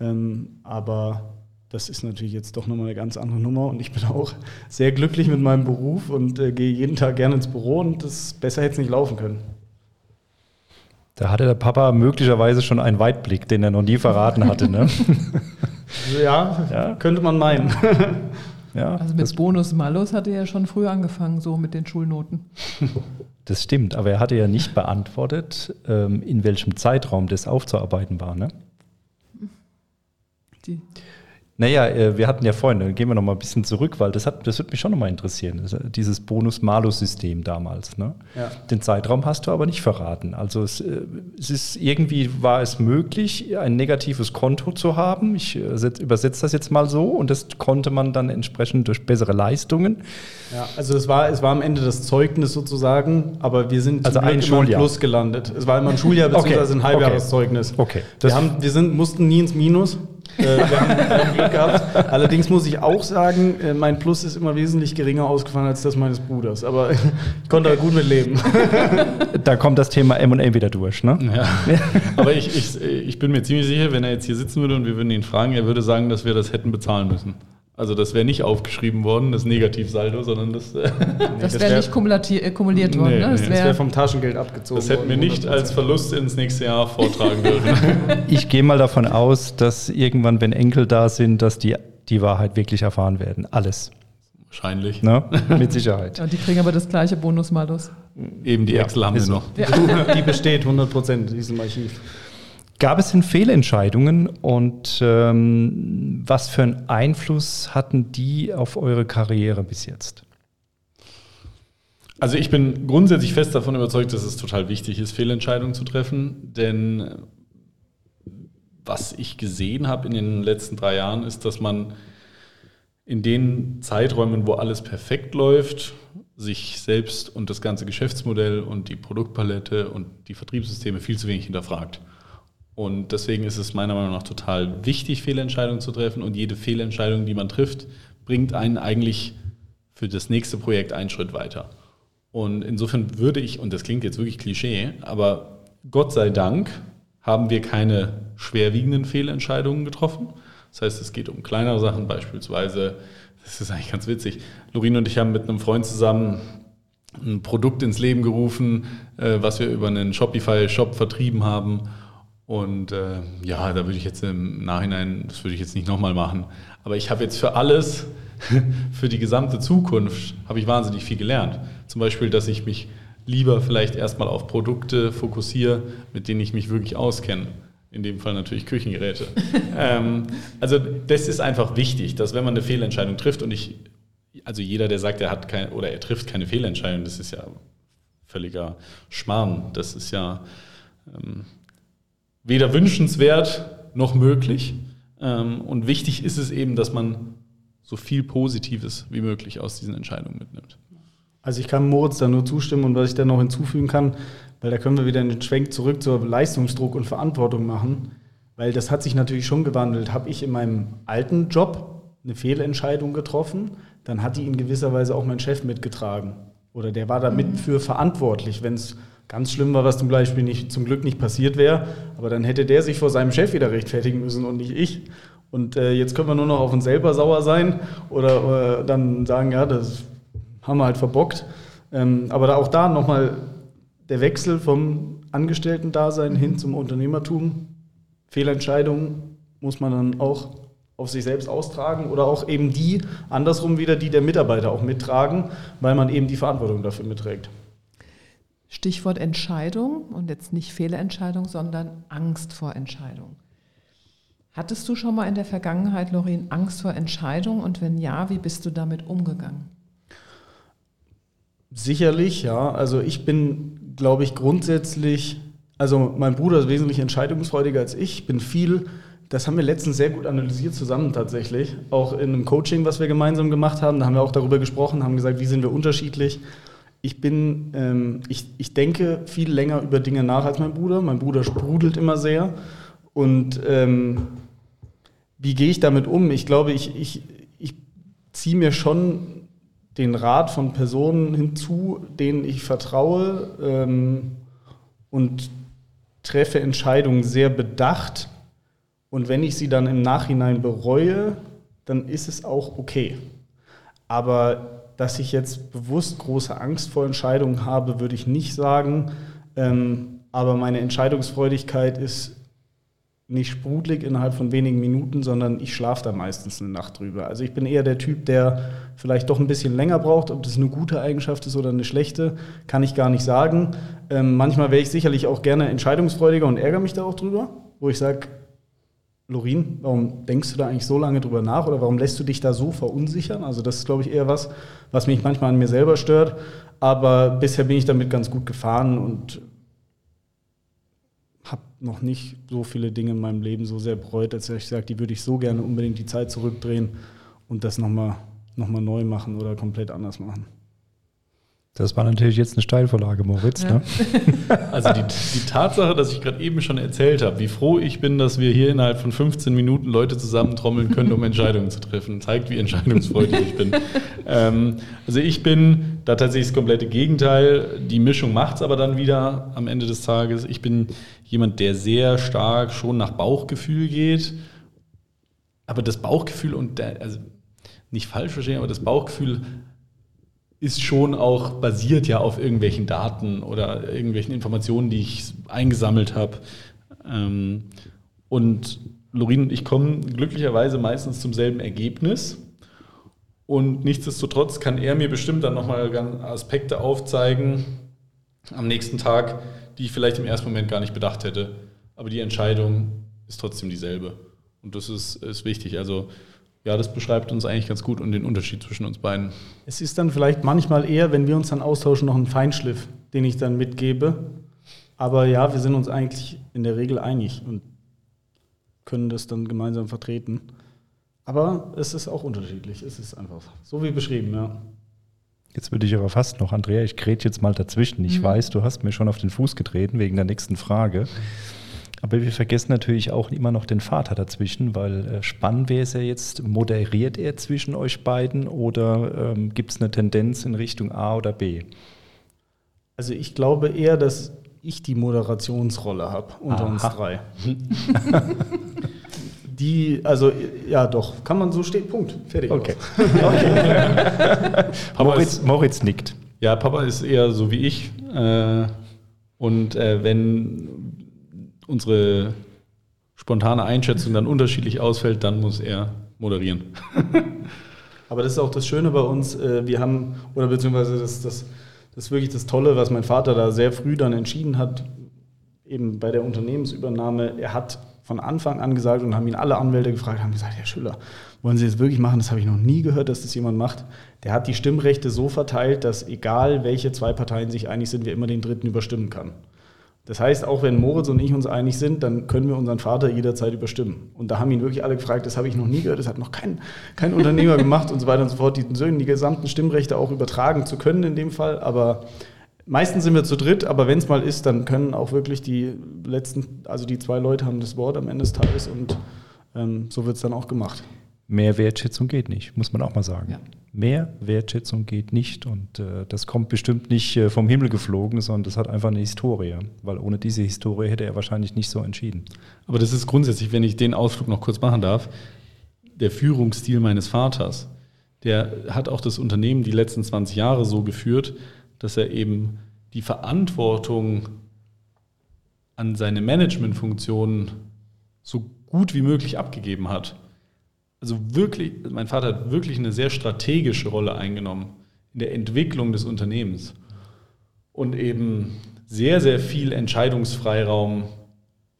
Ähm, aber das ist natürlich jetzt doch nochmal eine ganz andere Nummer und ich bin auch sehr glücklich mit meinem Beruf und äh, gehe jeden Tag gerne ins Büro und das besser hätte es nicht laufen können.
Da hatte der Papa möglicherweise schon einen Weitblick, den er noch nie verraten hatte. Ne?
ja, ja, könnte man meinen.
ja, also mit Bonus Malus hatte er ja schon früh angefangen, so mit den Schulnoten.
Das stimmt, aber er hatte ja nicht beantwortet, ähm, in welchem Zeitraum das aufzuarbeiten war. Ne? Die. Naja, äh, wir hatten ja vorhin, dann gehen wir noch mal ein bisschen zurück, weil das, hat, das würde mich schon noch mal interessieren, dieses Bonus-Malus-System damals. Ne? Ja. Den Zeitraum hast du aber nicht verraten. Also es, äh, es, ist irgendwie, war es möglich, ein negatives Konto zu haben. Ich äh, übersetze das jetzt mal so und das konnte man dann entsprechend durch bessere Leistungen.
Ja, also es war, es war am Ende das Zeugnis sozusagen, aber wir sind
also ein
Schuljahr. Plus gelandet. Es war immer ein Schuljahr bzw. okay. ein Halbjahreszeugnis.
Okay.
Wir, haben, wir sind, mussten nie ins Minus. Äh, wir, haben, wir haben Glück gehabt. Allerdings muss ich auch sagen, äh, mein Plus ist immer wesentlich geringer ausgefallen als das meines Bruders. Aber ich konnte da gut mit leben.
Da kommt das Thema M&A wieder durch, ne?
Ja. Aber ich, ich, ich bin mir ziemlich sicher, wenn er jetzt hier sitzen würde und wir würden ihn fragen, er würde sagen, dass wir das hätten bezahlen müssen. Also das wäre nicht aufgeschrieben worden, das Negativsaldo, sondern das...
Äh, das, das wäre wär, nicht kumuliert, kumuliert worden.
Nee, ne? Das wäre wär vom Taschengeld abgezogen
Das hätten wir nicht 100%. als Verlust ins nächste Jahr vortragen dürfen.
Ich gehe mal davon aus, dass irgendwann, wenn Enkel da sind, dass die die Wahrheit wirklich erfahren werden. Alles.
Wahrscheinlich.
Ne? Mit Sicherheit.
Ja, die kriegen aber das gleiche Bonus-Malus.
Eben, die ja, Excel haben wir noch.
Ja. Die besteht 100 Prozent in diesem Archiv.
Gab es denn Fehlentscheidungen und ähm, was für einen Einfluss hatten die auf eure Karriere bis jetzt?
Also ich bin grundsätzlich fest davon überzeugt, dass es total wichtig ist, Fehlentscheidungen zu treffen, denn was ich gesehen habe in den letzten drei Jahren ist, dass man in den Zeiträumen, wo alles perfekt läuft, sich selbst und das ganze Geschäftsmodell und die Produktpalette und die Vertriebssysteme viel zu wenig hinterfragt. Und deswegen ist es meiner Meinung nach total wichtig, Fehlentscheidungen zu treffen. Und jede Fehlentscheidung, die man trifft, bringt einen eigentlich für das nächste Projekt einen Schritt weiter. Und insofern würde ich, und das klingt jetzt wirklich Klischee, aber Gott sei Dank haben wir keine schwerwiegenden Fehlentscheidungen getroffen. Das heißt, es geht um kleinere Sachen, beispielsweise, das ist eigentlich ganz witzig, Lorin und ich haben mit einem Freund zusammen ein Produkt ins Leben gerufen, äh, was wir über einen Shopify-Shop vertrieben haben. Und äh, ja, da würde ich jetzt im Nachhinein, das würde ich jetzt nicht nochmal machen. Aber ich habe jetzt für alles, für die gesamte Zukunft, habe ich wahnsinnig viel gelernt. Zum Beispiel, dass ich mich lieber vielleicht erstmal auf Produkte fokussiere, mit denen ich mich wirklich auskenne. In dem Fall natürlich Küchengeräte. ähm, also das ist einfach wichtig, dass wenn man eine Fehlentscheidung trifft und ich, also jeder, der sagt, er hat keine oder er trifft keine Fehlentscheidung, das ist ja völliger Schmarrn. Das ist ja ähm, weder wünschenswert noch möglich. Ähm, und wichtig ist es eben, dass man so viel Positives wie möglich aus diesen Entscheidungen mitnimmt.
Also ich kann Moritz da nur zustimmen und was ich da noch hinzufügen kann, weil da können wir wieder einen Schwenk zurück zur Leistungsdruck und Verantwortung machen, weil das hat sich natürlich schon gewandelt. Habe ich in meinem alten Job eine Fehlentscheidung getroffen, dann hat die in gewisser Weise auch mein Chef mitgetragen. Oder der war damit mhm. für verantwortlich, wenn es Ganz schlimm war, was zum Beispiel nicht, zum Glück nicht passiert wäre, aber dann hätte der sich vor seinem Chef wieder rechtfertigen müssen und nicht ich. Und äh, jetzt können wir nur noch auf uns selber sauer sein oder, oder dann sagen, ja, das haben wir halt verbockt. Ähm, aber auch da nochmal der Wechsel vom Angestellten-Dasein hin zum Unternehmertum. Fehlentscheidungen muss man dann auch auf sich selbst austragen oder auch eben die, andersrum wieder, die der Mitarbeiter auch mittragen, weil man eben die Verantwortung dafür mitträgt.
Stichwort Entscheidung und jetzt nicht Fehlentscheidung, sondern Angst vor Entscheidung. Hattest du schon mal in der Vergangenheit, Lorin, Angst vor Entscheidung und wenn ja, wie bist du damit umgegangen?
Sicherlich, ja. Also ich bin, glaube ich, grundsätzlich, also mein Bruder ist wesentlich entscheidungsfreudiger als ich. Ich bin viel, das haben wir letztens sehr gut analysiert zusammen tatsächlich. Auch in einem Coaching, was wir gemeinsam gemacht haben, da haben wir auch darüber gesprochen, haben gesagt, wie sind wir unterschiedlich. Ich bin, ähm, ich, ich denke viel länger über Dinge nach als mein Bruder. Mein Bruder sprudelt immer sehr. Und ähm, wie gehe ich damit um? Ich glaube, ich, ich, ich ziehe mir schon den Rat von Personen hinzu, denen ich vertraue ähm, und treffe Entscheidungen sehr bedacht. Und wenn ich sie dann im Nachhinein bereue, dann ist es auch okay. Aber dass ich jetzt bewusst große Angst vor Entscheidungen habe, würde ich nicht sagen. Ähm, aber meine Entscheidungsfreudigkeit ist nicht sprudelig innerhalb von wenigen Minuten, sondern ich schlafe da meistens eine Nacht drüber. Also ich bin eher der Typ, der vielleicht doch ein bisschen länger braucht. Ob das eine gute Eigenschaft ist oder eine schlechte, kann ich gar nicht sagen. Ähm, manchmal wäre ich sicherlich auch gerne entscheidungsfreudiger und ärgere mich da auch drüber, wo ich sage, Lorin, warum denkst du da eigentlich so lange drüber nach oder warum lässt du dich da so verunsichern? Also das ist, glaube ich, eher was, was mich manchmal an mir selber stört. Aber bisher bin ich damit ganz gut gefahren und habe noch nicht so viele Dinge in meinem Leben so sehr bereut, als ich sage, die würde ich so gerne unbedingt die Zeit zurückdrehen und das nochmal noch mal neu machen oder komplett anders machen.
Das war natürlich jetzt eine Steilvorlage, Moritz. Ja. Ne?
Also die, die, Tatsache, dass ich gerade eben schon erzählt habe, wie froh ich bin, dass wir hier innerhalb von 15 Minuten Leute zusammentrommeln können, um Entscheidungen zu treffen, zeigt, wie entscheidungsfreudig ich bin. Ähm, also ich bin da tatsächlich das komplette Gegenteil. Die Mischung macht es aber dann wieder am Ende des Tages. Ich bin jemand, der sehr stark schon nach Bauchgefühl geht. Aber das Bauchgefühl und der, also nicht falsch verstehen, aber das Bauchgefühl ist schon auch basiert ja auf irgendwelchen Daten oder irgendwelchen Informationen, die ich eingesammelt habe. Ähm, und Lorin und ich kommen glücklicherweise meistens zum selben Ergebnis. Und nichtsdestotrotz kann er mir bestimmt dann nochmal Aspekte aufzeigen am nächsten Tag, die ich vielleicht im ersten Moment gar nicht bedacht hätte. Aber die Entscheidung ist trotzdem dieselbe. Und das ist, ist wichtig. Also ja, das beschreibt uns eigentlich ganz gut und den Unterschied zwischen uns beiden.
Es ist dann vielleicht manchmal eher, wenn wir uns dann austauschen, noch ein Feinschliff, den ich dann mitgebe. Aber ja, wir sind uns eigentlich in der Regel einig und können das dann gemeinsam vertreten. Aber es ist auch unterschiedlich. Es ist einfach so wie beschrieben, ja.
Jetzt würde ich aber fast noch, Andrea, ich gräte jetzt mal dazwischen. Ich mhm. weiß, du hast mir schon auf den Fuß getreten wegen der nächsten Frage. Aber wir vergessen natürlich auch immer noch den Vater dazwischen, weil äh, spannend wäre es ja jetzt, moderiert er zwischen euch beiden oder ähm, gibt es eine Tendenz in Richtung A oder B?
Also ich glaube eher, dass ich die Moderationsrolle habe unter Aha. uns drei. die, also ja doch, kann man so stehen, Punkt, fertig.
Okay. okay. Moritz, Moritz, nickt.
Ja, Papa ist eher so wie ich. Äh, und äh, wenn unsere spontane Einschätzung dann unterschiedlich ausfällt, dann muss er moderieren.
Aber das ist auch das Schöne bei uns. Äh, wir haben, oder beziehungsweise das, das, das ist wirklich das Tolle, was mein Vater da sehr früh dann entschieden hat, eben bei der Unternehmensübernahme. Er hat von Anfang an gesagt und haben ihn alle Anwälte gefragt, haben gesagt, Herr Schüller, wollen Sie das wirklich machen? Das habe ich noch nie gehört, dass das jemand macht. Der hat die Stimmrechte so verteilt, dass egal welche zwei Parteien sich einig sind, wir immer den dritten überstimmen kann. Das heißt, auch wenn Moritz und ich uns einig sind, dann können wir unseren Vater jederzeit überstimmen. Und da haben ihn wirklich alle gefragt, das habe ich noch nie gehört, das hat noch kein, kein Unternehmer gemacht und so weiter und so fort, diesen Söhnen die gesamten Stimmrechte auch übertragen zu können in dem Fall. Aber meistens sind wir zu dritt, aber wenn es mal ist, dann können auch wirklich die letzten, also die zwei Leute haben das Wort am Ende des Tages und ähm, so wird es dann auch gemacht.
Mehr Wertschätzung geht nicht, muss man auch mal sagen. Ja. Mehr Wertschätzung geht nicht und äh, das kommt bestimmt nicht äh, vom Himmel geflogen, sondern das hat einfach eine Historie, weil ohne diese Historie hätte er wahrscheinlich nicht so entschieden.
Aber das ist grundsätzlich, wenn ich den Ausflug noch kurz machen darf, der Führungsstil meines Vaters. Der hat auch das Unternehmen die letzten 20 Jahre so geführt, dass er eben die Verantwortung an seine Managementfunktion so gut wie möglich abgegeben hat. Also wirklich, mein Vater hat wirklich eine sehr strategische Rolle eingenommen in der Entwicklung des Unternehmens und eben sehr, sehr viel Entscheidungsfreiraum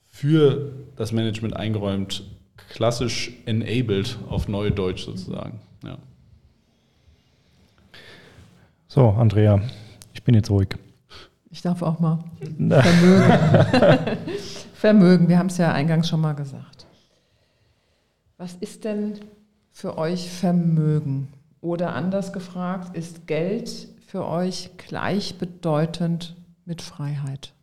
für das Management eingeräumt, klassisch enabled auf Neudeutsch sozusagen. Ja.
So, Andrea, ich bin jetzt ruhig.
Ich darf auch mal. Vermögen. Vermögen, wir haben es ja eingangs schon mal gesagt. Was ist denn für euch Vermögen? Oder anders gefragt, ist Geld für euch gleichbedeutend mit Freiheit?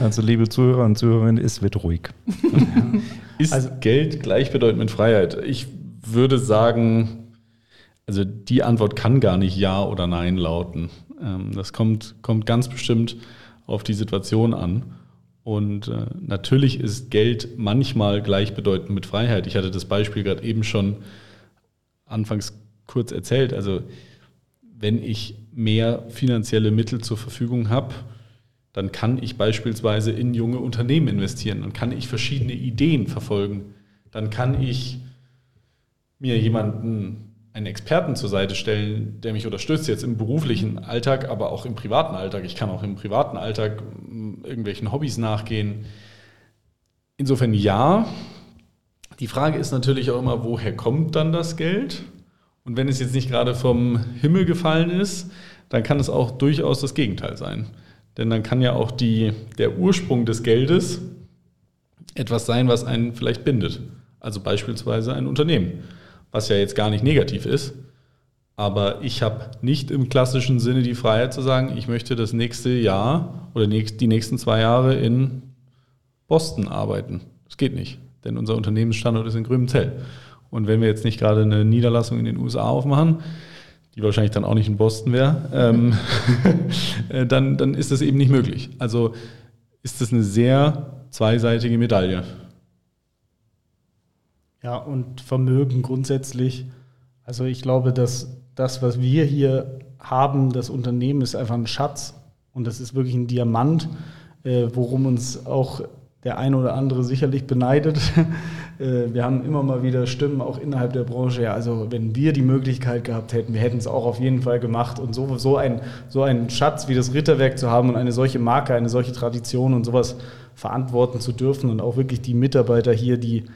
Also liebe Zuhörer und Zuhörerinnen, es wird ruhig.
Ist also, Geld gleichbedeutend mit Freiheit? Ich würde sagen, also die Antwort kann gar nicht Ja oder Nein lauten. Ähm, das kommt, kommt ganz bestimmt auf die Situation an. Und äh, natürlich ist Geld manchmal gleichbedeutend mit Freiheit. Ich hatte das Beispiel gerade eben schon anfangs kurz erzählt. Also wenn ich mehr finanzielle Mittel zur Verfügung habe, dann kann ich beispielsweise in junge Unternehmen investieren, dann kann ich verschiedene Ideen verfolgen, dann kann ich mir jemanden, einen Experten zur Seite stellen, der mich unterstützt, jetzt im beruflichen Alltag, aber auch im privaten Alltag. Ich kann auch im privaten Alltag hm, irgendwelchen Hobbys nachgehen. Insofern ja. Die Frage ist natürlich auch immer, woher kommt dann das Geld? Und wenn es jetzt nicht gerade vom Himmel gefallen ist, dann kann es auch durchaus das Gegenteil sein. Denn dann kann ja auch die, der Ursprung des Geldes etwas sein, was einen vielleicht bindet. Also beispielsweise ein Unternehmen, was ja jetzt gar nicht negativ ist. Aber ich habe nicht im klassischen Sinne die Freiheit zu sagen, ich möchte das nächste Jahr oder die nächsten zwei Jahre in Boston arbeiten. Das geht nicht, denn unser Unternehmensstandort ist in Gröbenzell. Und wenn wir jetzt nicht gerade eine Niederlassung in den USA aufmachen, die wahrscheinlich dann auch nicht in Boston wäre, ähm, äh, dann, dann ist das eben nicht möglich. Also ist das eine sehr zweiseitige Medaille.
Ja, und Vermögen grundsätzlich. Also ich glaube, dass das, was wir hier haben, das Unternehmen ist einfach ein Schatz und das ist wirklich ein Diamant, äh, worum uns auch der eine oder andere sicherlich beneidet. Äh, wir haben immer mal wieder Stimmen, auch innerhalb der Branche. Ja, also wenn wir die Möglichkeit gehabt hätten, wir hätten es auch auf jeden Fall gemacht. Und so, so, ein, so einen Schatz wie das Ritterwerk zu haben und eine solche Marke, eine solche Tradition und sowas verantworten zu dürfen und auch wirklich die Mitarbeiter hier, die,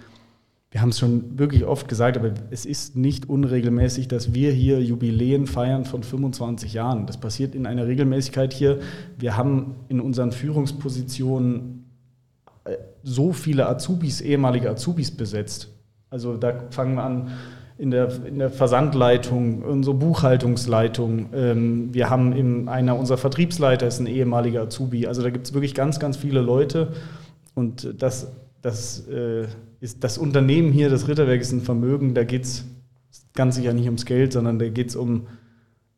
wir haben es schon wirklich oft gesagt, aber es ist nicht unregelmäßig, dass wir hier Jubiläen feiern von 25 Jahren. Das passiert in einer Regelmäßigkeit hier. Wir haben in unseren Führungspositionen so viele Azubis, ehemalige Azubis besetzt. Also da fangen wir an in der, in der Versandleitung, unsere Buchhaltungsleitung. Ähm, wir haben in einer unserer Vertriebsleiter ist ein ehemaliger Azubi. Also da gibt es wirklich ganz, ganz viele Leute. Und das, das äh, ist das Unternehmen hier, das Ritterwerk ist ein Vermögen, da geht es ganz sicher nicht ums Geld, sondern da geht es um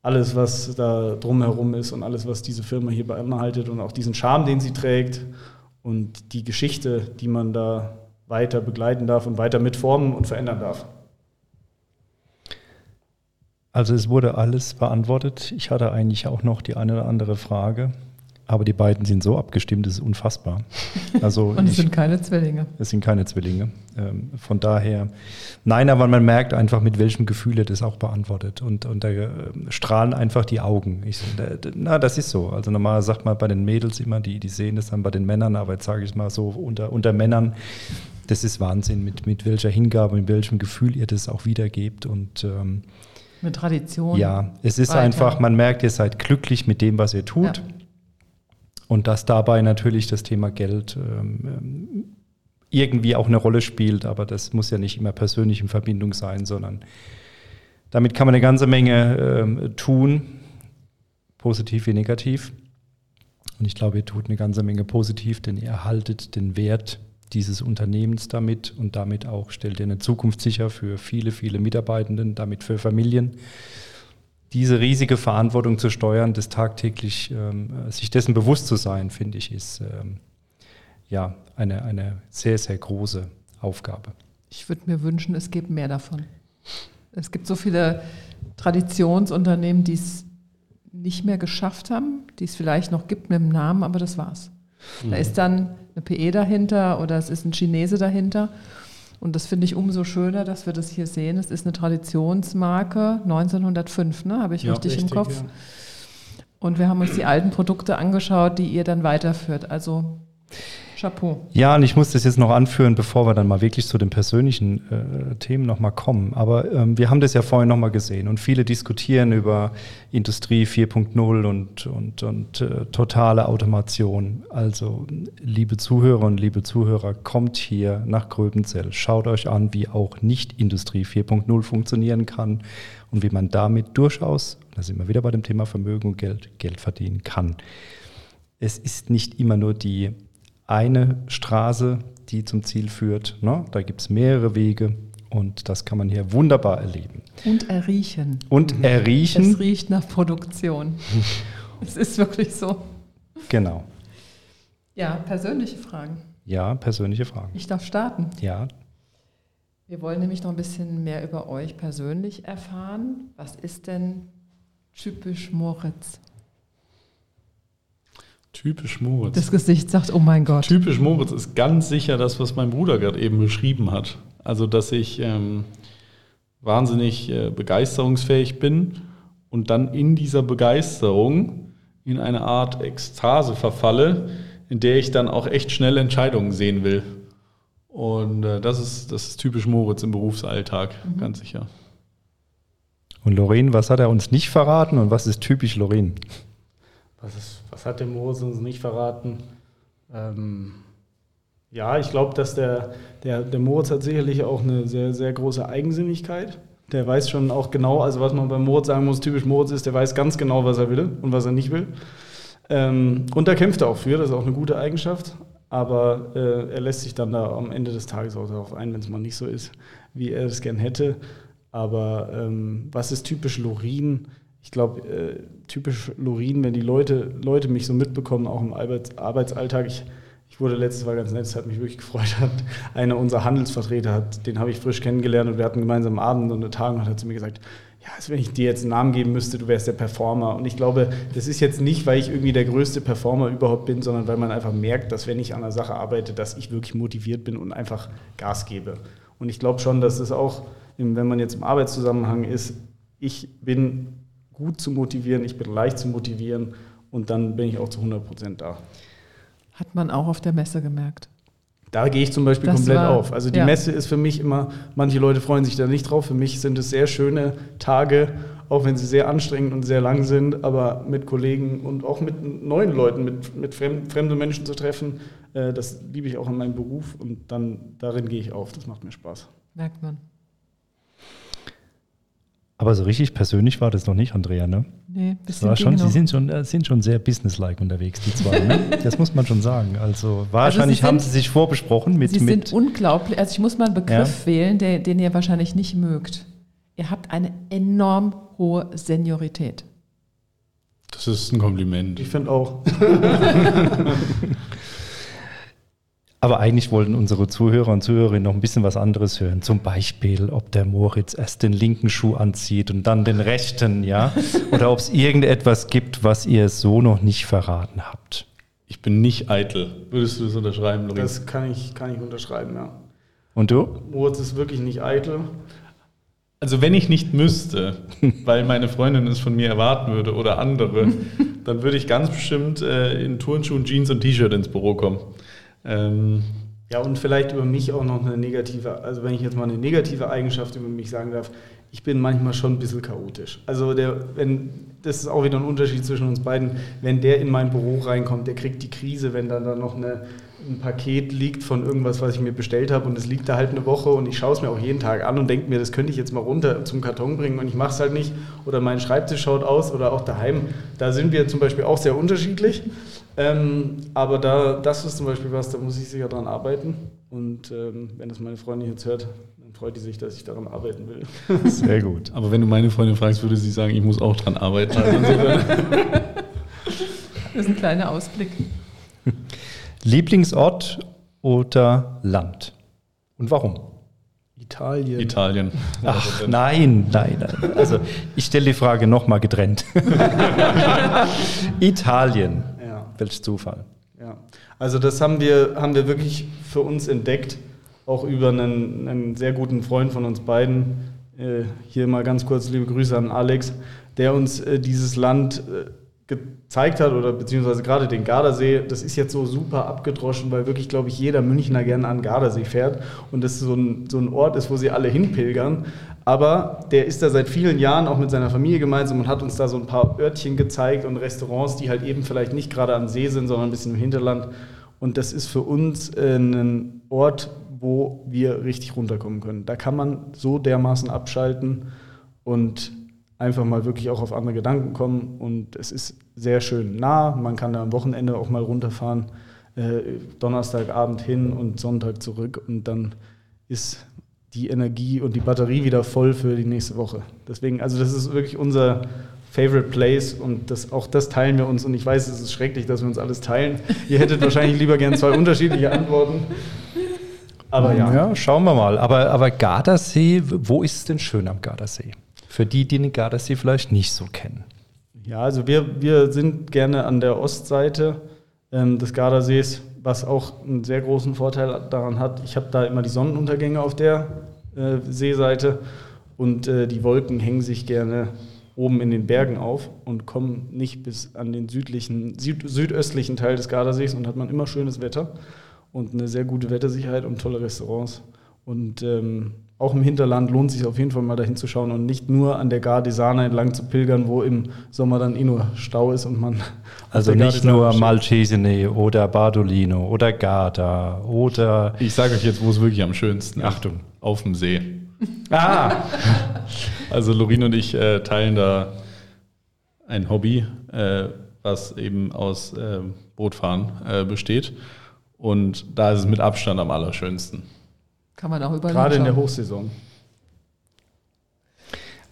alles, was da drumherum ist und alles, was diese Firma hier beinhaltet und auch diesen Charme, den sie trägt und die Geschichte, die man da weiter begleiten darf und weiter mitformen und verändern darf.
Also es wurde alles beantwortet. Ich hatte eigentlich auch noch die eine oder andere Frage. Aber die beiden sind so abgestimmt, das ist unfassbar.
Also Und es ich, sind keine Zwillinge.
Es sind keine Zwillinge. Ähm, von daher, nein, aber man merkt einfach, mit welchem Gefühl er das auch beantwortet. Und, und da äh, strahlen einfach die Augen. Ich, na, das ist so. Also normal sagt man bei den Mädels immer, die, die sehen das dann bei den Männern, aber jetzt sage ich mal so, unter, unter Männern, das ist Wahnsinn, mit, mit welcher Hingabe, mit welchem Gefühl ihr das auch wiedergebt. Und ähm,
mit Tradition.
Ja, es ist weiter. einfach, man merkt, ihr seid glücklich mit dem, was ihr tut. Ja und dass dabei natürlich das Thema Geld ähm, irgendwie auch eine Rolle spielt, aber das muss ja nicht immer persönlich in Verbindung sein, sondern damit kann man eine ganze Menge ähm, tun, positiv wie negativ. Und ich glaube, ihr tut eine ganze Menge positiv, denn ihr erhaltet den Wert dieses Unternehmens damit und damit auch stellt ihr eine Zukunft sicher für viele, viele Mitarbeitenden, damit für Familien diese riesige Verantwortung zu steuern, das tagtäglich, ähm, sich dessen bewusst zu sein, finde ich, ist ähm, ja eine, eine sehr, sehr große Aufgabe.
Ich würde mir wünschen, es gibt mehr davon. Es gibt so viele Traditionsunternehmen, die es nicht mehr geschafft haben, die es vielleicht noch gibt mit dem Namen, aber das war's. Da ist dann eine PE dahinter oder es ist ein Chinese dahinter. Und das finde ich umso schöner, dass wir das hier sehen. Es ist eine Traditionsmarke, 1905, ne? habe ich
Ja,
richtig, im
richtig,
Kopf.
ja.
Und wir haben uns die alten Produkte angeschaut, die ihr dann weiterführt. Also Chapeau.
Ja, und ich muss das jetzt noch anführen, bevor wir dann mal wirklich zu den persönlichen äh, Themen nochmal kommen. Aber ähm, wir haben das ja vorhin nochmal gesehen und viele diskutieren über Industrie 4.0 und, und, und äh, totale Automation. Also, liebe Zuhörer und liebe Zuhörer, kommt hier nach Gröbenzell, schaut euch an, wie auch nicht Industrie 4.0 funktionieren kann und wie man damit durchaus, da sind wir wieder bei dem Thema Vermögen und Geld, Geld verdienen kann. Es ist nicht immer nur die eine Straße, die zum Ziel führt. Ne? Da gibt es mehrere Wege und das kann man hier wunderbar erleben.
Und erriechen.
Und
Es
erriechen,
riecht nach Produktion. es ist wirklich so.
genau.
Ja, persönliche Fragen.
Ja, persönliche Fragen.
Ich darf starten.
Ja,
Wir wollen nämlich noch ein bisschen mehr über euch persönlich erfahren. Was ist denn typisch Moritz?
Typisch Moritz.
Das Gesicht sagt, oh mein Gott.
Typisch Moritz ist ganz sicher das, was mein Bruder gerade eben beschrieben hat. Also, dass ich ähm, wahnsinnig äh, begeisterungsfähig bin und dann in dieser Begeisterung in eine Art Ekstase verfalle, in der ich dann auch echt schnell Entscheidungen sehen will. Und äh, das, ist, das ist typisch Moritz im Berufsalltag, ganz sicher.
und Lorraine, was hat er uns nicht verraten und was ist typisch Lorraine?
Was, ist, was hat der Moritz uns nicht verraten? Ähm, ja, ich glaube, dass der, der, der Moritz hat sicherlich auch eine sehr, sehr große Eigensinnigkeit. Der weiß schon auch genau, also was man beim Moritz sagen muss, typisch Moritz ist, der weiß ganz genau, was er will und was er nicht will. Ähm, und da kämpft er auch für, das ist auch eine gute Eigenschaft. Aber äh, er lässt sich dann da am Ende des Tages auch darauf ein, wenn es mal nicht so ist, wie er es gern hätte. Aber ähm, was ist typisch Lorin? Ich glaube, äh, typisch Lorin, wenn die Leute, Leute mich so mitbekommen, auch im Arbeits Arbeitsalltag. Ich, ich wurde letztes Mal ganz nett, es hat mich wirklich gefreut. Hat einer unserer Handelsvertreter, hat, den habe ich frisch kennengelernt und wir hatten gemeinsam Abend und eine Tagung und hat zu mir gesagt, ja, als wenn ich dir jetzt einen Namen geben müsste, du wärst der Performer. Und ich glaube, das ist jetzt nicht, weil ich irgendwie der größte Performer überhaupt bin, sondern weil man einfach merkt, dass wenn ich an einer Sache arbeite, dass ich wirklich motiviert bin und einfach Gas gebe. Und ich glaube schon, dass es auch, im- wenn man jetzt im Arbeitszusammenhang ist, ich bin gut zu motivieren, ich bin leicht zu motivieren und dann bin ich auch zu 100 Prozent da.
Hat man auch auf der Messe gemerkt.
Da gehe ich zum Beispiel
Das
komplett
war-
auf. Also die
ja.
Messe ist für mich immer, manche Leute freuen sich da nicht drauf. Für mich sind es sehr schöne Tage, auch wenn sie sehr anstrengend und sehr lang sind, aber mit Kollegen und auch mit neuen Leuten, mit, mit fremd, fremden Menschen zu treffen, äh, das liebe ich auch in meinem Beruf und dann darin gehe ich auf. Das macht mir Spaß.
Merkt man.
Aber so richtig persönlich war das noch nicht, Andrea, ne?
Nee,
Das
bisschen
war schon, sie sind schon, äh, sind schon sehr businesslike unterwegs, die zwei. Ne? Das muss man schon sagen. Also wahrscheinlich
sind-
haben sie sich vorbesprochen mit,
Sie
mit
sind unglaublich. Also ich muss mal einen Begriff wählen, der, den ihr wahrscheinlich nicht mögt. Ihr habt eine enorm hohe Seniorität.
Das ist ein Kompliment.
Ich finde auch.
Aber eigentlich wollten unsere Zuhörer und Zuhörerinnen noch ein bisschen was anderes hören. Zum Beispiel, ob der Moritz erst den linken Schuh anzieht und dann den rechten, ja? Oder ob es irgendetwas gibt, was ihr so noch nicht verraten habt.
Ich bin nicht eitel. Würdest du das unterschreiben, Lorenz?
Das kann ich, kann ich unterschreiben, ja.
Und du?
Moritz ist wirklich nicht eitel.
Also wenn ich nicht müsste, weil meine Freundin es von mir erwarten würde oder andere, dann würde ich ganz bestimmt äh, in Turnschuhen, Jeans und T-Shirt ins Büro kommen. Ähm,
Ja, und vielleicht über mich auch noch eine negative, also wenn ich jetzt mal eine negative Eigenschaft über mich sagen darf, ich bin manchmal schon ein bisschen chaotisch. Also der, wenn, das ist auch wieder ein Unterschied zwischen uns beiden, wenn der in mein Büro reinkommt, der kriegt die Krise, wenn dann da noch eine, ein Paket liegt von irgendwas, was ich mir bestellt habe und es liegt da halt eine Woche und ich schaue es mir auch jeden Tag an und denke mir, das könnte ich jetzt mal runter zum Karton bringen und ich mache es halt nicht oder mein Schreibtisch schaut aus oder auch daheim. Da sind wir zum Beispiel auch sehr unterschiedlich. Ähm, aber da, das ist zum Beispiel was, da muss ich sicher dran arbeiten. Und ähm, wenn das meine Freundin jetzt hört, dann freut die sich, dass ich daran arbeiten will.
Sehr gut.
aber wenn du meine Freundin fragst, würde sie sagen, ich muss auch dran arbeiten. Also insofern,
Das ist ein kleiner Ausblick.
Lieblingsort oder Land? Und warum?
Italien.
Italien.
Ach, nein, nein, nein. Also ich stelle die Frage nochmal getrennt. Italien. Welch Zufall.
Ja, also das haben wir, haben wir wirklich für uns entdeckt, auch über einen, einen sehr guten Freund von uns beiden. Äh, hier mal ganz kurz liebe Grüße an Alex, der uns äh, dieses Land äh, gezeigt hat oder beziehungsweise gerade den Gardasee. Das ist jetzt so super abgedroschen, weil wirklich, glaube ich, jeder Münchner gerne an den Gardasee fährt und das so ein, so ein Ort ist, wo sie alle hinpilgern. Aber der ist da seit vielen Jahren auch mit seiner Familie gemeinsam und hat uns da so ein paar Örtchen gezeigt und Restaurants, die halt eben vielleicht nicht gerade am See sind, sondern ein bisschen im Hinterland. Und das ist für uns äh, ein Ort, wo wir richtig runterkommen können. Da kann man so dermaßen abschalten und einfach mal wirklich auch auf andere Gedanken kommen. Und es ist sehr schön nah. Man kann da am Wochenende auch mal runterfahren, äh, Donnerstagabend hin und Sonntag zurück. Und dann ist die Energie und die Batterie wieder voll für die nächste Woche. Deswegen, also das ist wirklich unser Favorite Place und das, auch das teilen wir uns. Und ich weiß, es ist schrecklich, dass wir uns alles teilen. Ihr hättet wahrscheinlich lieber gern zwei unterschiedliche Antworten.
Aber ja. ja. schauen wir mal. Aber, aber Gardasee, wo ist es denn schön am Gardasee? Für die, die den Gardasee vielleicht nicht so kennen.
Ja, also wir, wir sind gerne an der Ostseite ähm, des Gardasees, was auch einen sehr großen Vorteil daran hat. Ich habe da immer die Sonnenuntergänge auf der äh, Seeseite und äh, die Wolken hängen sich gerne oben in den Bergen auf und kommen nicht bis an den südlichen, süd, südöstlichen Teil des Gardasees und hat man immer schönes Wetter und eine sehr gute Wettersicherheit und tolle Restaurants. Und ähm, auch im Hinterland lohnt sich auf jeden Fall mal dahin zu schauen und nicht nur an der Gardesana entlang zu pilgern, wo im Sommer dann eh nur Stau ist und man.
Also nicht nur Malcesine oder Bardolino oder Garda oder.
Ich sage euch jetzt, wo es wirklich am schönsten ist. Achtung, auf dem See.
Ah!
also Lorin und ich äh, teilen da ein Hobby, äh, was eben aus äh, Bootfahren äh, besteht. Und da ist es mit Abstand am allerschönsten.
Kann man auch überlegen.
Gerade in der Hochsaison.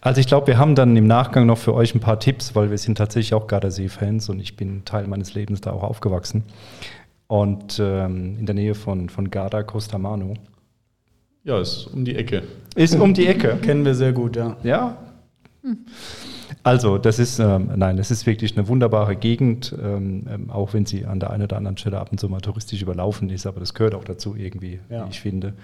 Also ich glaube, wir haben dann im Nachgang noch für euch ein paar Tipps, weil wir sind tatsächlich auch Gardasee-Fans und ich bin Teil meines Lebens da auch aufgewachsen. Und ähm, in der Nähe von, von Garda Costamano.
Ja, ist um die Ecke.
Ist um die Ecke.
Kennen wir sehr gut, ja.
Ja. Hm. Also, das ist, ähm, nein, das ist wirklich eine wunderbare Gegend, ähm, ähm, auch wenn sie an der einen oder anderen Stelle ab und zu mal touristisch überlaufen ist, aber das gehört auch dazu irgendwie, ja. wie ich finde.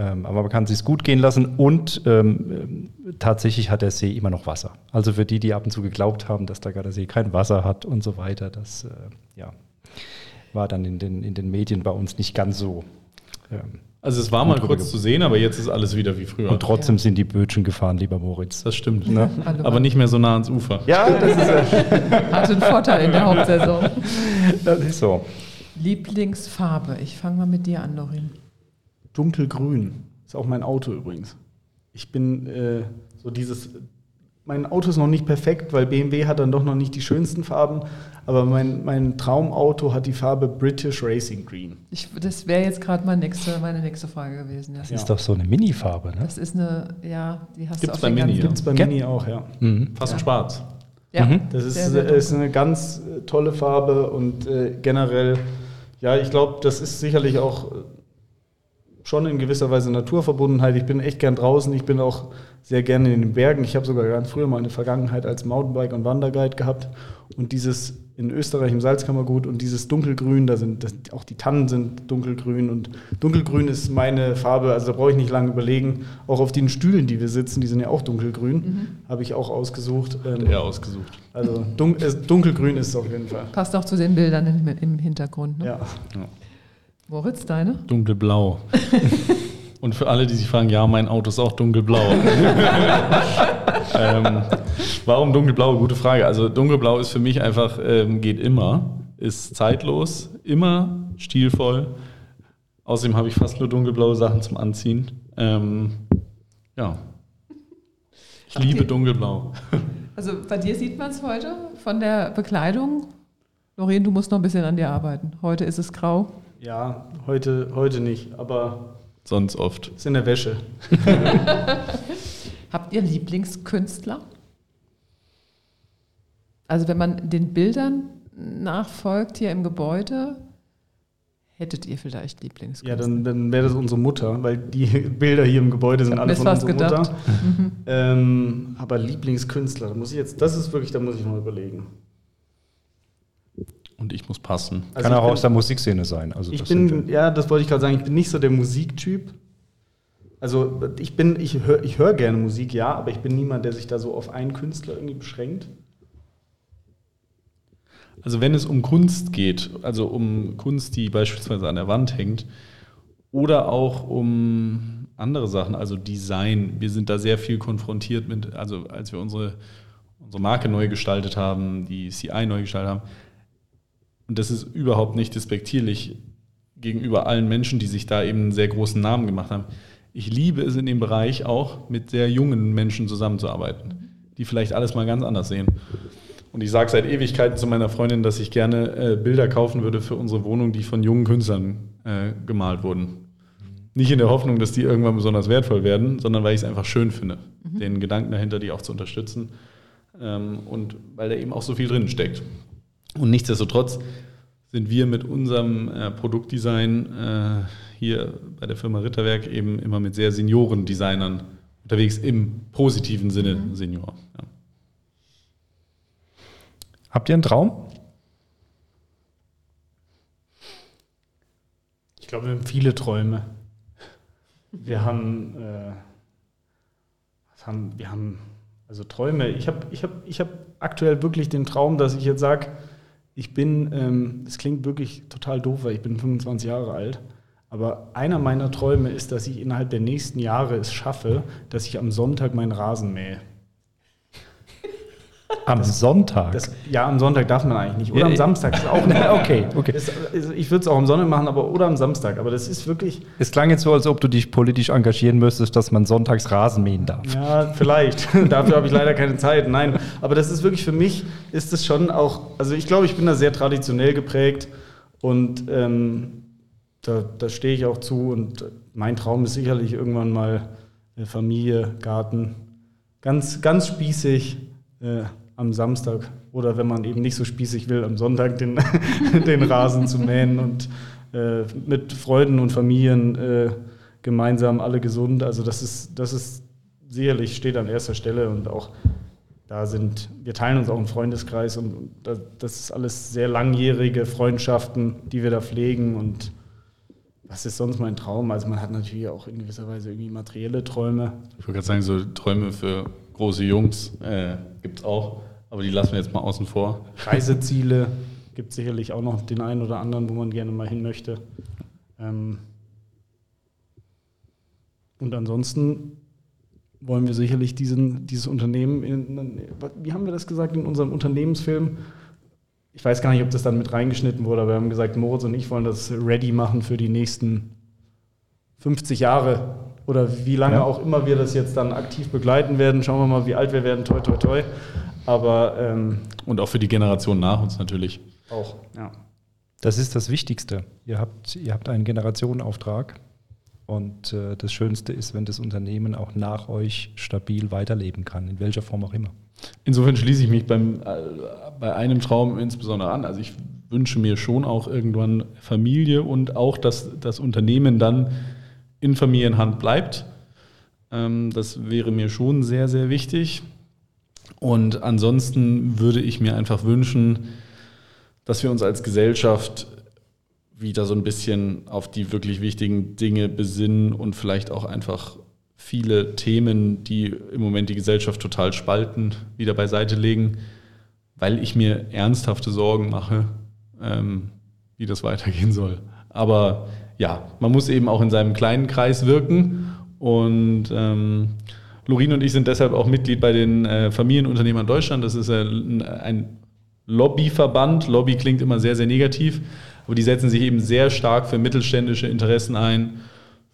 Ähm, aber man kann es sich gut gehen lassen und ähm, tatsächlich hat der See immer noch Wasser. Also für die, die ab und zu geglaubt haben, dass da der See kein Wasser hat und so weiter, das äh, ja, war dann in den, in den Medien bei uns nicht ganz so.
Ähm, also es war mal kurz zu sehen, aber jetzt ist alles wieder wie früher.
Und trotzdem ja. sind die Bötchen gefahren, lieber Moritz.
Das stimmt. Ne? aber nicht mehr so nah ans Ufer.
Ja, das ist
äh Hat einen Vorteil in der Hauptsaison.
Das ist so.
Lieblingsfarbe. Ich fange mal mit dir an, Lorin.
Dunkelgrün. Ist auch mein Auto übrigens. Ich bin äh, so dieses mein Auto ist noch nicht perfekt, weil BMW hat dann doch noch nicht die schönsten Farben, aber mein, mein Traumauto hat die Farbe British Racing Green.
Ich, das wäre jetzt gerade meine nächste, meine nächste Frage gewesen. Ja.
Das ist doch so eine Mini-Farbe, ne?
Das ist eine, ja, die hast
Gibt's
du
auf bei Mini,
ja. Gibt es bei Mini auch, ja.
Mhm. Fast ja. schwarz.
Ja, mhm. das ist, sehr, sehr ist eine ganz äh, tolle Farbe und äh, generell, ja, ich glaube, das ist sicherlich auch schon in gewisser Weise Naturverbundenheit. Ich bin echt gern draußen. Ich bin auch sehr gerne in den Bergen. Ich habe sogar ganz früher mal eine Vergangenheit als Mountainbike und Wanderguide gehabt. Und dieses in Österreich im Salzkammergut und dieses Dunkelgrün, da sind das, auch die Tannen sind dunkelgrün und dunkelgrün ist meine Farbe, also da brauche ich nicht lange überlegen. Auch auf den Stühlen, die wir sitzen, die sind ja auch dunkelgrün, mhm. habe ich auch ausgesucht.
Ähm, er ausgesucht.
Also dun dunkelgrün ist es auf jeden Fall.
Passt auch zu den Bildern im, im Hintergrund. Ne?
Ja.
ja.
Moritz, deine?
Dunkelblau. Und für alle, die sich fragen, ja, mein Auto ist auch dunkelblau. ähm, warum dunkelblau? Gute Frage. Also dunkelblau ist für mich einfach, ähm, geht immer, ist zeitlos, immer stilvoll. Außerdem habe ich fast nur dunkelblaue Sachen zum Anziehen. Ähm, ja. Ich okay. liebe dunkelblau.
Also bei dir sieht man es heute von der Bekleidung. Noreen, du musst noch ein bisschen an dir arbeiten. Heute ist es grau.
Ja, heute, heute nicht, aber.
Sonst oft.
Ist in der Wäsche.
Habt ihr Lieblingskünstler? Also, wenn man den Bildern nachfolgt hier im Gebäude, hättet ihr vielleicht Lieblingskünstler?
Ja, dann, dann wäre das unsere Mutter, weil die Bilder hier im Gebäude sind alle von unserer
gedacht.
Mutter. Ähm, aber Lieblingskünstler, da muss ich jetzt, das ist wirklich, da muss ich mal überlegen.
Und ich muss passen.
Kann
ich
auch
bin-
aus der Musikszene sein. Also
Ich bin, ja, das wollte ich gerade sagen, ich bin nicht so der Musiktyp. Also ich bin, ich höre ich hör gerne Musik, ja, aber ich bin niemand, der sich da so auf einen Künstler irgendwie beschränkt.
Also wenn es um Kunst geht, also um Kunst, die beispielsweise an der Wand hängt, oder auch um andere Sachen, also Design. Wir sind da sehr viel konfrontiert mit, also als wir unsere, unsere Marke neu gestaltet haben, die CI neu gestaltet haben. Und das ist überhaupt nicht despektierlich gegenüber allen Menschen, die sich da eben einen sehr großen Namen gemacht haben. Ich liebe es in dem Bereich auch, mit sehr jungen Menschen zusammenzuarbeiten, die vielleicht alles mal ganz anders sehen. Und ich sage seit Ewigkeiten zu meiner Freundin, dass ich gerne äh, Bilder kaufen würde für unsere Wohnung, die von jungen Künstlern äh, gemalt wurden. Nicht in der Hoffnung, dass die irgendwann besonders wertvoll werden, sondern weil ich es einfach schön finde, den Gedanken dahinter, die auch zu unterstützen. Ähm, und weil da eben auch so viel drin steckt. Und nichtsdestotrotz sind wir mit unserem äh, Produktdesign äh, hier bei der Firma Ritterwerk eben immer mit sehr Seniorendesignern unterwegs im positiven Sinne Senior. Ja.
Habt ihr einen Traum?
Ich glaube, wir haben viele Träume. Wir haben, äh, was haben, wir haben also Träume. Ich habe ich hab, ich hab aktuell wirklich den Traum, dass ich jetzt sage, ich bin, ähm, klingt wirklich total doof, weil ich bin 25 Jahre alt. Aber einer meiner Träume ist, dass ich innerhalb der nächsten Jahre es schaffe, dass ich am Sonntag meinen Rasen mähe.
Am Sonntag.
Das, ja, am Sonntag darf man eigentlich nicht. Oder
Ja,
am. Samstag ist auch nicht.
Okay, okay.
Das, ich würde es auch am Sonntag machen, aber oder am Samstag. Aber das ist wirklich,
es klang jetzt so, als ob du dich politisch engagieren müsstest, dass man sonntags Rasen mähen darf.
ja, vielleicht. Dafür habe ich leider keine Zeit. Nein, aber das ist wirklich für mich, ist es schon auch, also ich glaube, ich bin da sehr traditionell geprägt und ähm, da, da stehe ich auch zu. Und mein Traum ist sicherlich irgendwann mal äh, Familie, Garten, ganz, ganz spießig äh, am Samstag oder wenn man eben nicht so spießig will, am Sonntag den, den Rasen zu mähen und äh, mit Freunden und Familien äh, gemeinsam alle gesund. Also das ist, das ist sicherlich steht an erster Stelle und auch da sind, wir teilen uns auch einen Freundeskreis und das, ist alles sehr langjährige Freundschaften, die wir da pflegen und was ist sonst mein Traum? Also man hat natürlich auch in gewisser Weise irgendwie materielle Träume.
Ich wollte gerade sagen, so Träume für große Jungs äh, gibt es auch, aber die lassen wir jetzt mal außen vor.
Reiseziele gibt sicherlich auch noch den einen oder anderen, wo man gerne mal hin möchte. Ähm und ansonsten wollen wir sicherlich diesen, dieses Unternehmen, in, wie haben wir das gesagt, in unserem Unternehmensfilm? Ich weiß gar nicht, ob das dann mit reingeschnitten wurde, aber wir haben gesagt, Moritz und ich wollen das ready machen für die nächsten 50 Jahre oder wie lange
Ja.
auch immer wir das jetzt dann aktiv begleiten werden. Schauen wir mal, wie alt wir werden, toi, toi, toi. Aber ähm,
Und auch für die Generation nach uns natürlich.
auch, ja.
Das ist das Wichtigste. Ihr habt, ihr habt einen Generationenauftrag. Und äh, das Schönste ist, wenn das Unternehmen auch nach euch stabil weiterleben kann, in welcher Form auch immer.
Insofern schließe ich mich beim, äh, bei einem Traum insbesondere an. Also ich wünsche mir schon auch irgendwann Familie und auch, dass das Unternehmen dann in Familienhand bleibt. Ähm, das wäre mir schon sehr, sehr wichtig. Und ansonsten würde ich mir einfach wünschen, dass wir uns als Gesellschaft wieder so ein bisschen auf die wirklich wichtigen Dinge besinnen und vielleicht auch einfach viele Themen, die im Moment die Gesellschaft total spalten, wieder beiseite legen, weil ich mir ernsthafte Sorgen mache, ähm, wie das weitergehen soll. Aber ja, man muss eben auch in seinem kleinen Kreis wirken und ähm, Lorin und ich sind deshalb auch Mitglied bei den äh, Familienunternehmern Deutschland. Das ist äh, ein Lobbyverband. Lobby klingt immer sehr, sehr negativ, aber die setzen sich eben sehr stark für mittelständische Interessen ein,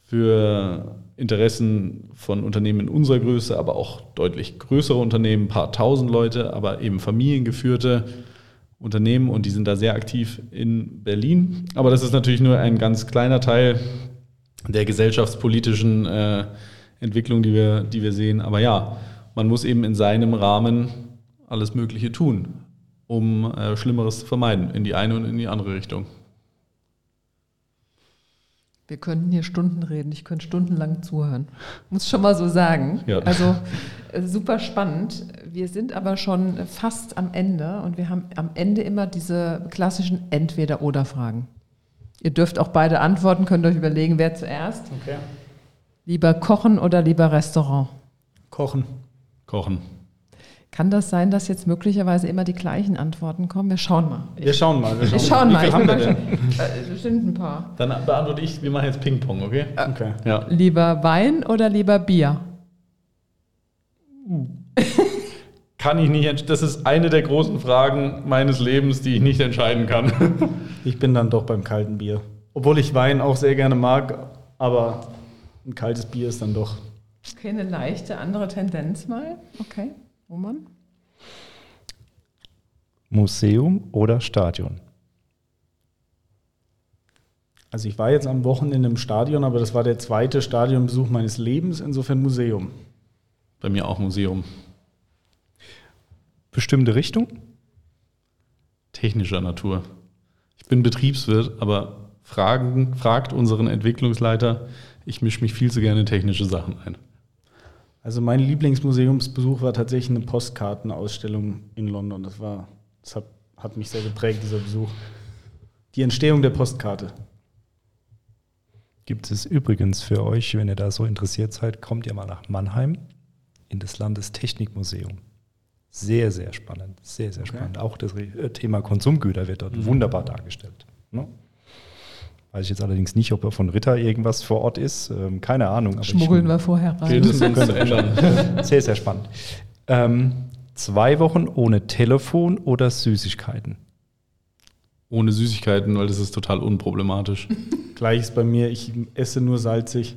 für Interessen von Unternehmen in unserer Größe, aber auch deutlich größere Unternehmen, ein paar tausend Leute, aber eben familiengeführte Unternehmen und die sind da sehr aktiv in Berlin. Aber das ist natürlich nur ein ganz kleiner Teil der gesellschaftspolitischen äh, Entwicklung, die wir, die wir sehen. Aber ja, man muss eben in seinem Rahmen alles Mögliche tun, um äh, Schlimmeres zu vermeiden, in die eine und in die andere Richtung.
Wir könnten hier Stunden reden, ich könnte stundenlang zuhören. Muss schon mal so sagen.
Ja.
Also super spannend. Wir sind aber schon fast am Ende und wir haben am Ende immer diese klassischen Entweder-Oder-Fragen. Ihr dürft auch beide antworten, könnt euch überlegen, wer zuerst.
Okay.
Lieber kochen oder lieber Restaurant?
Kochen.
Kochen.
Kann das sein, dass jetzt möglicherweise immer die gleichen Antworten kommen? Wir schauen mal.
Wir schauen mal. Wir
Wir schauen mal.
haben wir
mal
denn?
schon- Äh, bestimmt ein paar.
Dann beantworte ich, wir machen jetzt Ping-Pong, okay?
Okay.
Ja.
Lieber Wein oder lieber Bier?
Kann ich nicht, das ist eine der großen Fragen meines Lebens, die ich nicht entscheiden kann.
Ich bin dann doch beim kalten Bier. Obwohl ich Wein auch sehr gerne mag, aber ein kaltes Bier ist dann doch.
Okay, eine leichte andere Tendenz mal. Okay, Roman?
Museum oder Stadion?
Also ich war jetzt am Wochenende im Stadion, aber das war der zweite Stadionbesuch meines Lebens, insofern Museum.
Bei mir auch Museum.
Bestimmte Richtung?
Technischer Natur. Ich bin Betriebswirt, aber fragen, fragt unseren Entwicklungsleiter, ich mische mich viel zu gerne in technische Sachen ein.
Also mein Lieblingsmuseumsbesuch war tatsächlich eine Postkartenausstellung in London. Das war, das hat, hat mich sehr geprägt, dieser Besuch. Die Entstehung der Postkarte.
Gibt es übrigens für euch, wenn ihr da so interessiert seid, kommt ihr mal nach Mannheim in das Landestechnikmuseum. Sehr, sehr spannend. Sehr, sehr
Okay.
spannend. Auch das äh, Thema Konsumgüter wird dort wunderbar dargestellt. Ne? Weiß ich jetzt allerdings nicht, ob er von Ritter irgendwas vor Ort ist. Ähm, keine Ahnung.
Schmuggeln wir vorher rein.
Gilt es uns zu ändern?
Sehr, sehr spannend. Ähm, zwei Wochen ohne Telefon oder Süßigkeiten?
Ohne Süßigkeiten, weil das ist total unproblematisch.
Gleiches bei mir, ich esse nur salzig.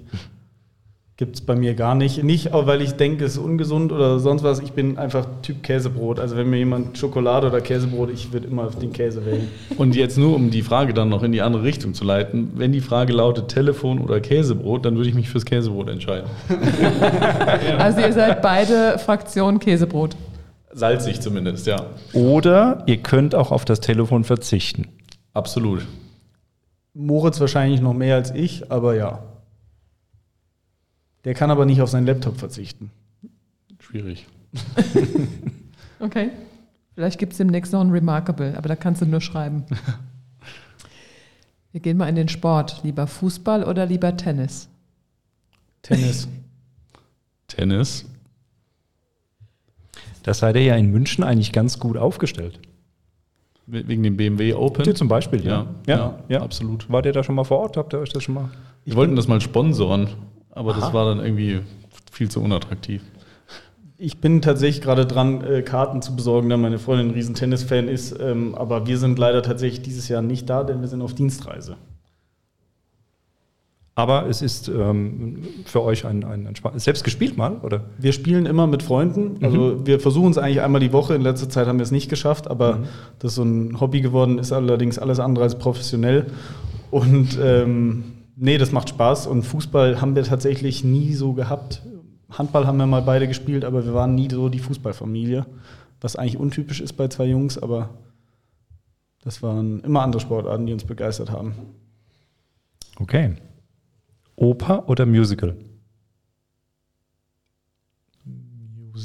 Gibt es bei mir gar nicht. Nicht, auch weil ich denke, es ist ungesund oder sonst was. Ich bin einfach Typ Käsebrot. Also wenn mir jemand Schokolade oder Käsebrot, ich würde immer den Käse wählen.
Und jetzt nur, um die Frage dann noch in die andere Richtung zu leiten. Wenn die Frage lautet Telefon oder Käsebrot, dann würde ich mich fürs Käsebrot entscheiden.
Also ihr seid beide Fraktion Käsebrot.
Salzig zumindest, ja.
Oder ihr könnt auch auf das Telefon verzichten.
Absolut.
Moritz wahrscheinlich noch mehr als ich, aber ja. Der kann aber nicht auf seinen Laptop verzichten.
Schwierig.
Okay. Vielleicht gibt es demnächst noch ein Remarkable, aber da kannst du nur schreiben. Wir gehen mal in den Sport. Lieber Fußball oder lieber Tennis?
Tennis.
Tennis.
Da seid ihr ja in München eigentlich ganz gut aufgestellt.
We- Wegen dem BMW Open.
Ihr zum Beispiel, ja.
Ja, ja, absolut.
Wart ihr da schon mal vor Ort? Habt ihr euch das schon mal?
Wir wollten das mal sponsoren, aber das war dann irgendwie viel zu unattraktiv.
Ich bin tatsächlich gerade dran, äh, Karten zu besorgen, da meine Freundin ein riesen Tennisfan ist. Ähm, aber wir sind leider tatsächlich dieses Jahr nicht da, denn wir sind auf Dienstreise.
Aber es ist ähm, für euch ein, ein, ein Spaß. Selbst gespielt mal, oder?
Wir spielen immer mit Freunden. Also wir versuchen es eigentlich einmal die Woche. In letzter Zeit haben wir es nicht geschafft, aber das ist so ein Hobby geworden, ist allerdings alles andere als professionell. Und ähm, nee, das macht Spaß. Und Fußball haben wir tatsächlich nie so gehabt. Handball haben wir mal beide gespielt, aber wir waren nie so die Fußballfamilie. Was eigentlich untypisch ist bei zwei Jungs, aber das waren immer andere Sportarten, die uns begeistert haben.
Okay. Oper oder Musical?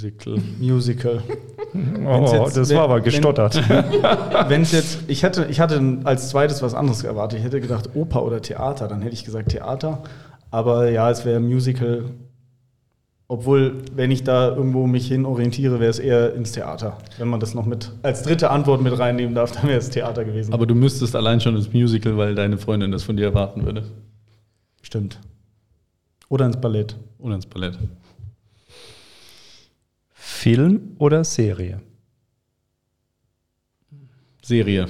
Musical.
Musical.
Oh,
jetzt-
das
wenn-
war aber gestottert.
Wenn es jetzt, ich hatte, ich hatte als zweites was anderes erwartet. Ich hätte gedacht Oper oder Theater, dann hätte ich gesagt Theater. Aber ja, es wäre Musical. Obwohl, wenn ich da irgendwo mich hin orientiere, wäre es eher ins Theater. Wenn man das noch mit als dritte Antwort mit reinnehmen darf, dann wäre es Theater gewesen.
Aber du müsstest allein schon ins Musical, weil deine Freundin das von dir erwarten würde.
stimmt. Oder ins Ballett.
Oder ins Ballett.
Film oder Serie?
Serie.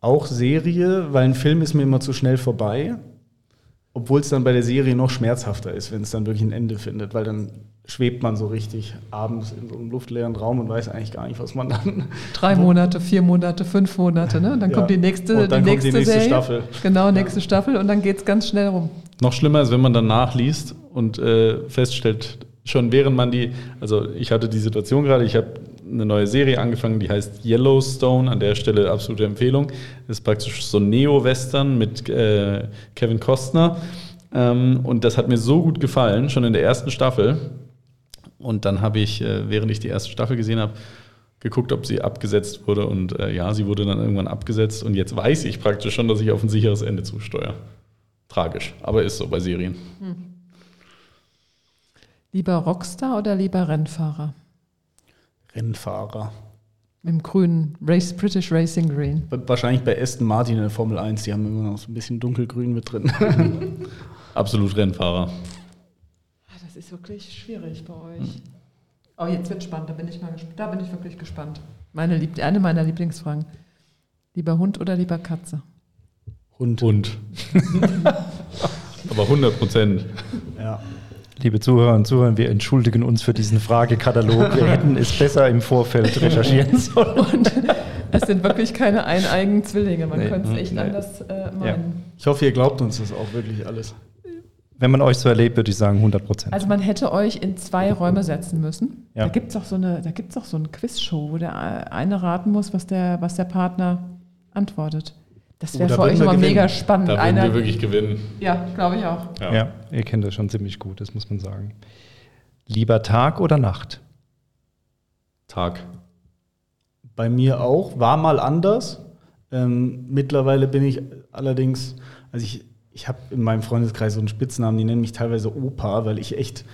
Auch Serie, weil ein Film ist mir immer zu schnell vorbei. Obwohl es dann bei der Serie noch schmerzhafter ist, wenn es dann wirklich ein Ende findet, weil dann schwebt man so richtig abends in so einem luftleeren Raum und weiß eigentlich gar nicht, was man dann.
Drei Monate, vier Monate, fünf Monate, ne? Dann
Ja.
kommt die nächste,
Und dann
die
kommt die
nächste,
nächste
Serie.
Staffel.
Genau, nächste Staffel und dann geht es ganz schnell rum.
Noch schlimmer ist, wenn man dann nachliest und äh, feststellt, schon während man die, also ich hatte die Situation gerade, ich habe eine neue Serie angefangen, die heißt Yellowstone. An der Stelle absolute Empfehlung. Ist praktisch so Neo-Western mit äh, Kevin Costner. Ähm, und das hat mir so gut gefallen, schon in der ersten Staffel. Und dann habe ich, äh, während ich die erste Staffel gesehen habe, geguckt, ob sie abgesetzt wurde. Und äh, ja, sie wurde dann irgendwann abgesetzt. Und jetzt weiß ich praktisch schon, dass ich auf ein sicheres Ende zusteuere. Tragisch, aber ist so bei Serien. Hm.
Lieber Rockstar oder lieber Rennfahrer?
Rennfahrer.
Im grünen Race, British Racing Green.
Wahrscheinlich bei Aston Martin in der Formel 1, die haben immer noch so ein bisschen dunkelgrün mit drin.
Absolut Rennfahrer.
Ah, das ist wirklich schwierig bei euch. Oh, jetzt wird spannend, da bin ich mal da bin ich wirklich gespannt. Meine Lieb eine meiner Lieblingsfragen. Lieber Hund oder lieber Katze?
Hund. Hund. Aber 100 Prozent.
Ja. Liebe Zuhörer und Zuhörer, wir entschuldigen uns für diesen Fragekatalog. Wir hätten es besser im Vorfeld recherchieren sollen. Und
es sind wirklich keine eineigen Zwillinge. Man nee, könnte es echt nee. anders äh, meinen. Ja.
Ich hoffe, ihr glaubt uns das auch wirklich alles.
Wenn man euch so erlebt, würde ich sagen 100 Prozent.
Also man hätte euch in zwei Räume setzen müssen. Ja. Da gibt es auch so eine, so eine Quizshow, wo der eine raten muss, was der, was der Partner antwortet. Das wäre oh, für euch immer mega spannend.
Da würden Einer, wir wirklich gewinnen.
Ja, glaube ich auch.
Ja. ja, ihr kennt das schon ziemlich gut, das muss man sagen. Lieber Tag oder Nacht?
Tag.
Bei mir auch. War mal anders. Ähm, mittlerweile bin ich allerdings, also ich, ich habe in meinem Freundeskreis so einen Spitznamen, die nennen mich teilweise Opa, weil ich echt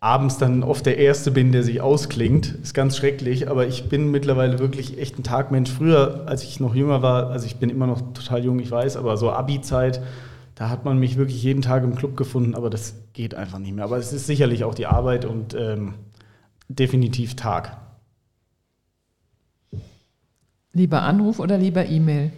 abends dann oft der Erste bin, der sich ausklingt. Ist ganz schrecklich, aber ich bin mittlerweile wirklich echt ein Tagmensch. Früher, als ich noch jünger war, also ich bin immer noch total jung, ich weiß, aber so Abi-Zeit, da hat man mich wirklich jeden Tag im Club gefunden, aber das geht einfach nicht mehr. Aber es ist sicherlich auch die Arbeit und ähm, definitiv Tag.
Lieber Anruf oder lieber E-Mail?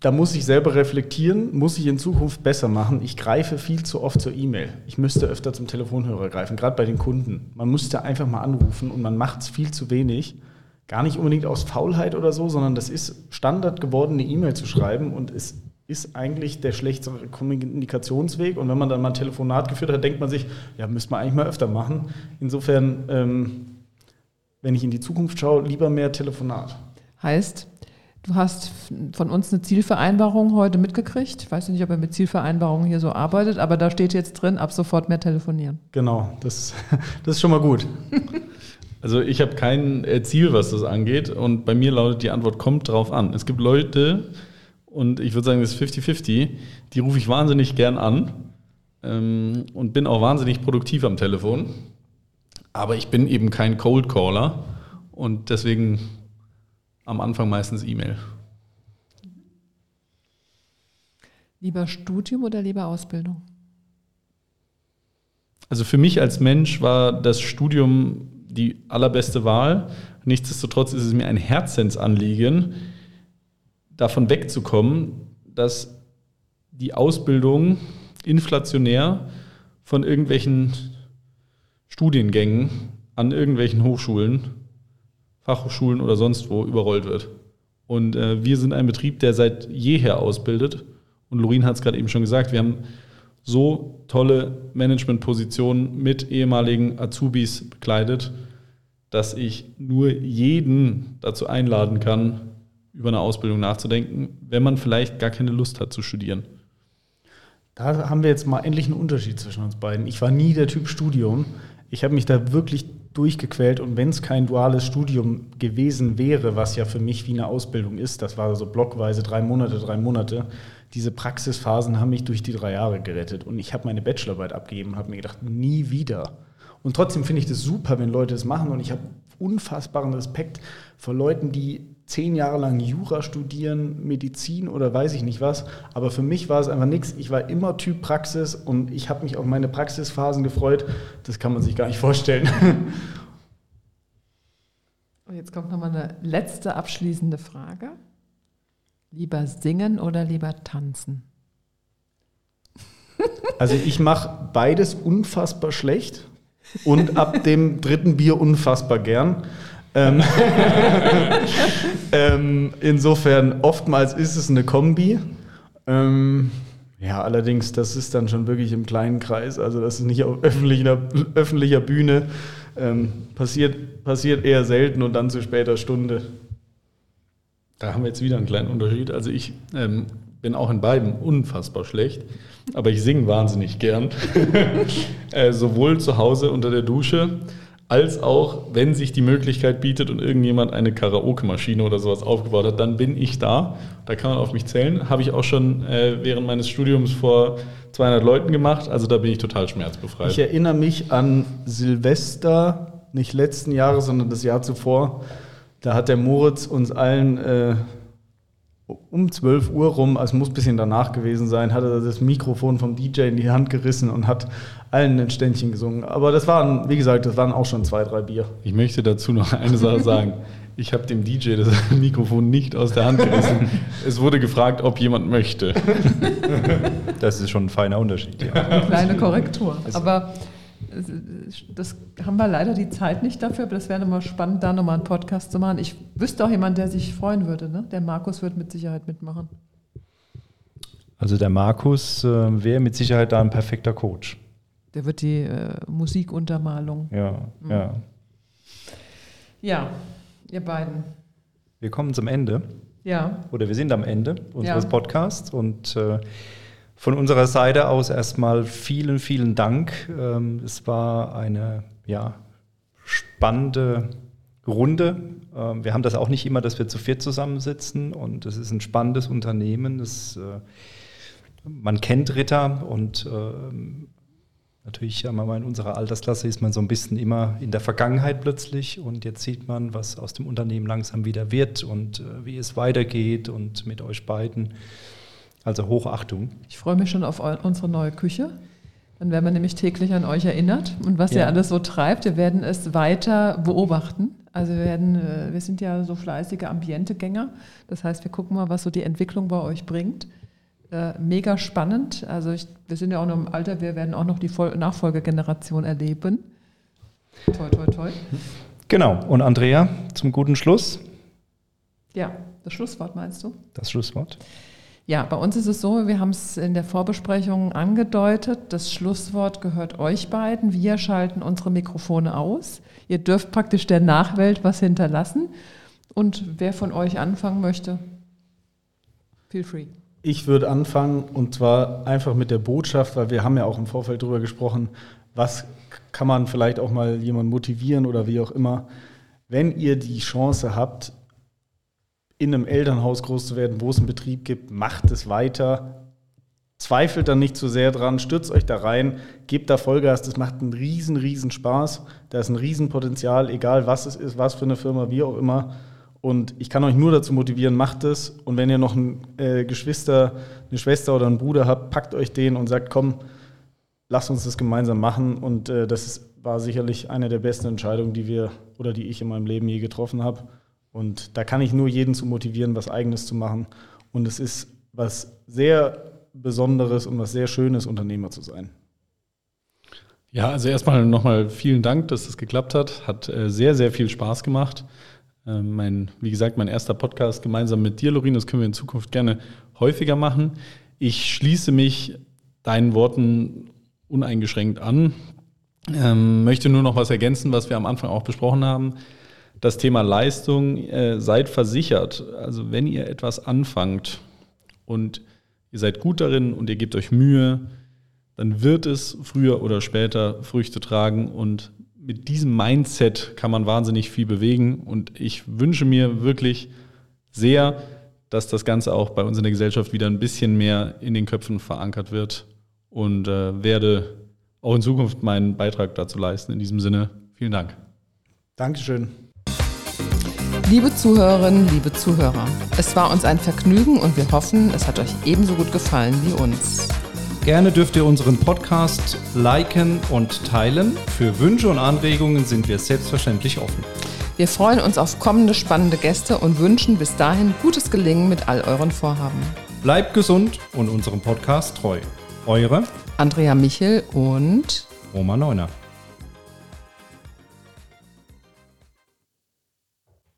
Da muss ich selber reflektieren, muss ich in Zukunft besser machen. Ich greife viel zu oft zur E-Mail. Ich müsste öfter zum Telefonhörer greifen, gerade bei den Kunden. Man müsste einfach mal anrufen und man macht es viel zu wenig. Gar nicht unbedingt aus Faulheit oder so, sondern das ist Standard geworden, eine E-Mail zu schreiben und es ist eigentlich der schlechtere Kommunikationsweg. Und wenn man dann mal ein Telefonat geführt hat, denkt man sich, ja, müsste man eigentlich mal öfter machen. Insofern, ähm, wenn ich in die Zukunft schaue, lieber mehr Telefonat.
Heißt, Du hast von uns eine Zielvereinbarung heute mitgekriegt. Ich weiß nicht, ob er mit Zielvereinbarungen hier so arbeitet, aber da steht jetzt drin, ab sofort mehr telefonieren.
Genau, das, das ist schon mal gut.
Also ich habe kein äh, Ziel, was das angeht. Und bei mir lautet die Antwort, kommt drauf an. Es gibt Leute, und ich würde sagen, das ist 50-50, die rufe ich wahnsinnig gern an ähm, und bin auch wahnsinnig produktiv am Telefon. Aber ich bin eben kein Cold Caller und deswegen am Anfang meistens E-Mail.
Lieber Studium oder lieber Ausbildung?
Also für mich als Mensch war das Studium die allerbeste Wahl. Nichtsdestotrotz ist es mir ein Herzensanliegen, davon wegzukommen, dass die Ausbildung inflationär von irgendwelchen Studiengängen an irgendwelchen Hochschulen Fachhochschulen oder sonst wo überrollt wird. Und äh, wir sind ein Betrieb, der seit jeher ausbildet. Und Lorin hat es gerade eben schon gesagt, wir haben so tolle Managementpositionen mit ehemaligen Azubis bekleidet, dass ich nur jeden dazu einladen kann, über eine Ausbildung nachzudenken, wenn man vielleicht gar keine Lust hat zu studieren.
Da haben wir jetzt mal endlich einen Unterschied zwischen uns beiden. Ich war nie der Typ Studium. Ich habe mich da wirklich durchgequält. Und wenn es kein duales Studium gewesen wäre, was ja für mich wie eine Ausbildung ist, das war so blockweise drei Monate, drei Monate, diese Praxisphasen haben mich durch die drei Jahre gerettet. Und ich habe meine Bachelorarbeit abgegeben und habe mir gedacht, nie wieder. Und trotzdem finde ich das super, wenn Leute das machen. Und ich habe unfassbaren Respekt vor Leuten, die zehn Jahre lang Jura studieren, Medizin oder weiß ich nicht was. Aber für mich war es einfach nichts. Ich war immer Typ Praxis und ich habe mich auf meine Praxisphasen gefreut. Das kann man sich gar nicht vorstellen.
Und jetzt kommt nochmal eine letzte abschließende Frage. Lieber singen oder lieber tanzen?
Also ich mache beides unfassbar schlecht und ab dem dritten Bier unfassbar gern. Ähm, ähm, insofern, oftmals ist es eine Kombi. Ähm, Ja, allerdings, das ist dann schon wirklich im kleinen Kreis. Also das ist nicht auf öffentlicher, öffentlicher Bühne. Ähm, passiert, passiert eher selten und dann zu später Stunde.
Da haben wir jetzt wieder einen kleinen Unterschied. Also ich ähm, bin auch in beiden unfassbar schlecht, aber ich singe wahnsinnig gern. äh, sowohl zu Hause unter der Dusche, als auch, wenn sich die Möglichkeit bietet und irgendjemand eine Karaoke-Maschine oder sowas aufgebaut hat, dann bin ich da. Da kann man auf mich zählen. Habe ich auch schon äh, während meines Studiums vor 200 Leuten gemacht. Also da bin ich total schmerzbefreit.
Ich erinnere mich an Silvester, nicht letzten Jahres, sondern das Jahr zuvor. Da hat der Moritz uns allen äh, um 12 Uhr rum, also muss ein bisschen danach gewesen sein, hat er das Mikrofon vom DJ in die Hand gerissen und hat allen ein Ständchen gesungen. Aber das waren, wie gesagt, das waren auch schon zwei, drei Bier.
Ich möchte dazu noch eine Sache sagen. Ich habe dem DJ das Mikrofon nicht aus der Hand gerissen. Es wurde gefragt, ob jemand möchte.
Das ist schon ein feiner Unterschied. Ja.
Eine kleine Korrektur. Aber das haben wir leider die Zeit nicht dafür, aber das wäre nochmal spannend, da nochmal einen Podcast zu machen. Ich wüsste auch jemand, der sich freuen würde. Ne? Der Markus wird mit Sicherheit mitmachen.
Also der Markus äh, wäre mit Sicherheit da ein perfekter Coach.
Der wird die äh, Musikuntermalung.
Ja,
Mhm.
ja.
Ja, ihr beiden.
Wir kommen zum Ende.
Ja,
Oder wir sind am Ende unseres
Ja.
Podcasts und äh, von unserer Seite aus erstmal vielen, vielen Dank. Ähm, es war eine ja, spannende Runde. Ähm, wir haben das auch nicht immer, dass wir zu viert zusammensitzen und es ist ein spannendes Unternehmen. Es, äh, man kennt Ritter und ähm, natürlich in unserer Altersklasse ist man so ein bisschen immer in der Vergangenheit plötzlich und jetzt sieht man, was aus dem Unternehmen langsam wieder wird und äh, wie es weitergeht und mit euch beiden. Also Hochachtung.
ich freue mich schon auf unsere neue Küche. Dann werden wir nämlich täglich an euch erinnert und was ihr
Ja.
alles so treibt. Wir werden es weiter beobachten. Also wir werden, äh, wir sind ja so fleißige Ambientegänger. Das heißt, wir gucken mal, was so die Entwicklung bei euch bringt. Äh, mega spannend. Also ich, wir sind ja auch noch im Alter, wir werden auch noch die Vol Nachfolgegeneration erleben. Toi, toi, toi.
Genau. Und Andrea, zum guten Schluss,
Ja, das Schlusswort meinst du?
das Schlusswort.
Ja, bei uns ist es so, wir haben es in der Vorbesprechung angedeutet, das Schlusswort gehört euch beiden. Wir schalten unsere Mikrofone aus. Ihr dürft praktisch der Nachwelt was hinterlassen. Und wer von euch anfangen möchte, feel free.
Ich würde anfangen und zwar einfach mit der Botschaft, weil wir haben ja auch im Vorfeld darüber gesprochen, was kann man vielleicht auch mal jemanden motivieren oder wie auch immer. Wenn ihr die Chance habt, in einem Elternhaus groß zu werden, wo es einen Betrieb gibt, macht es weiter. Zweifelt dann nicht zu sehr dran, stürzt euch da rein, gebt da Vollgas, das macht einen riesen, riesen Spaß. Da ist ein Riesenpotenzial, egal was es ist, was für eine Firma, wie auch immer. Und ich kann euch nur dazu motivieren, macht es. Und wenn ihr noch ein äh, Geschwister, eine Schwester oder einen Bruder habt, packt euch den und sagt, komm, lasst uns das gemeinsam machen. Und äh, das war sicherlich eine der besten Entscheidungen, die wir oder die ich in meinem Leben je getroffen habe. Und da kann ich nur jeden zu motivieren, was Eigenes zu machen. Und es ist was sehr Besonderes und was sehr Schönes, Unternehmer zu sein.
Ja, also erstmal nochmal vielen Dank, dass das geklappt hat. Hat äh, sehr, sehr viel Spaß gemacht. Äh, mein, wie gesagt, mein erster Podcast gemeinsam mit dir, Lorin, das können wir in Zukunft gerne häufiger machen. Ich schließe mich deinen Worten uneingeschränkt an. Ähm, möchte nur noch was ergänzen, was wir am Anfang auch besprochen haben. Das Thema Leistung, äh, seid versichert. Also wenn ihr etwas anfangt und ihr seid gut darin und ihr gebt euch Mühe, dann wird es früher oder später Früchte tragen und mit diesem Mindset kann man wahnsinnig viel bewegen und ich wünsche mir wirklich sehr, dass das Ganze auch bei uns in der Gesellschaft wieder ein bisschen mehr in den Köpfen verankert wird und äh, werde auch in Zukunft meinen Beitrag dazu leisten. In diesem Sinne, vielen Dank.
Dankeschön.
Liebe Zuhörerinnen, liebe Zuhörer, es war uns ein Vergnügen und wir hoffen, es hat euch ebenso gut gefallen wie uns.
Gerne dürft ihr unseren Podcast liken und teilen. Für Wünsche und Anregungen sind wir selbstverständlich offen.
Wir freuen uns auf kommende spannende Gäste und wünschen bis dahin gutes Gelingen mit all euren Vorhaben.
Bleibt gesund und unserem Podcast treu. Eure
Andrea Michel und
Oma Neuner.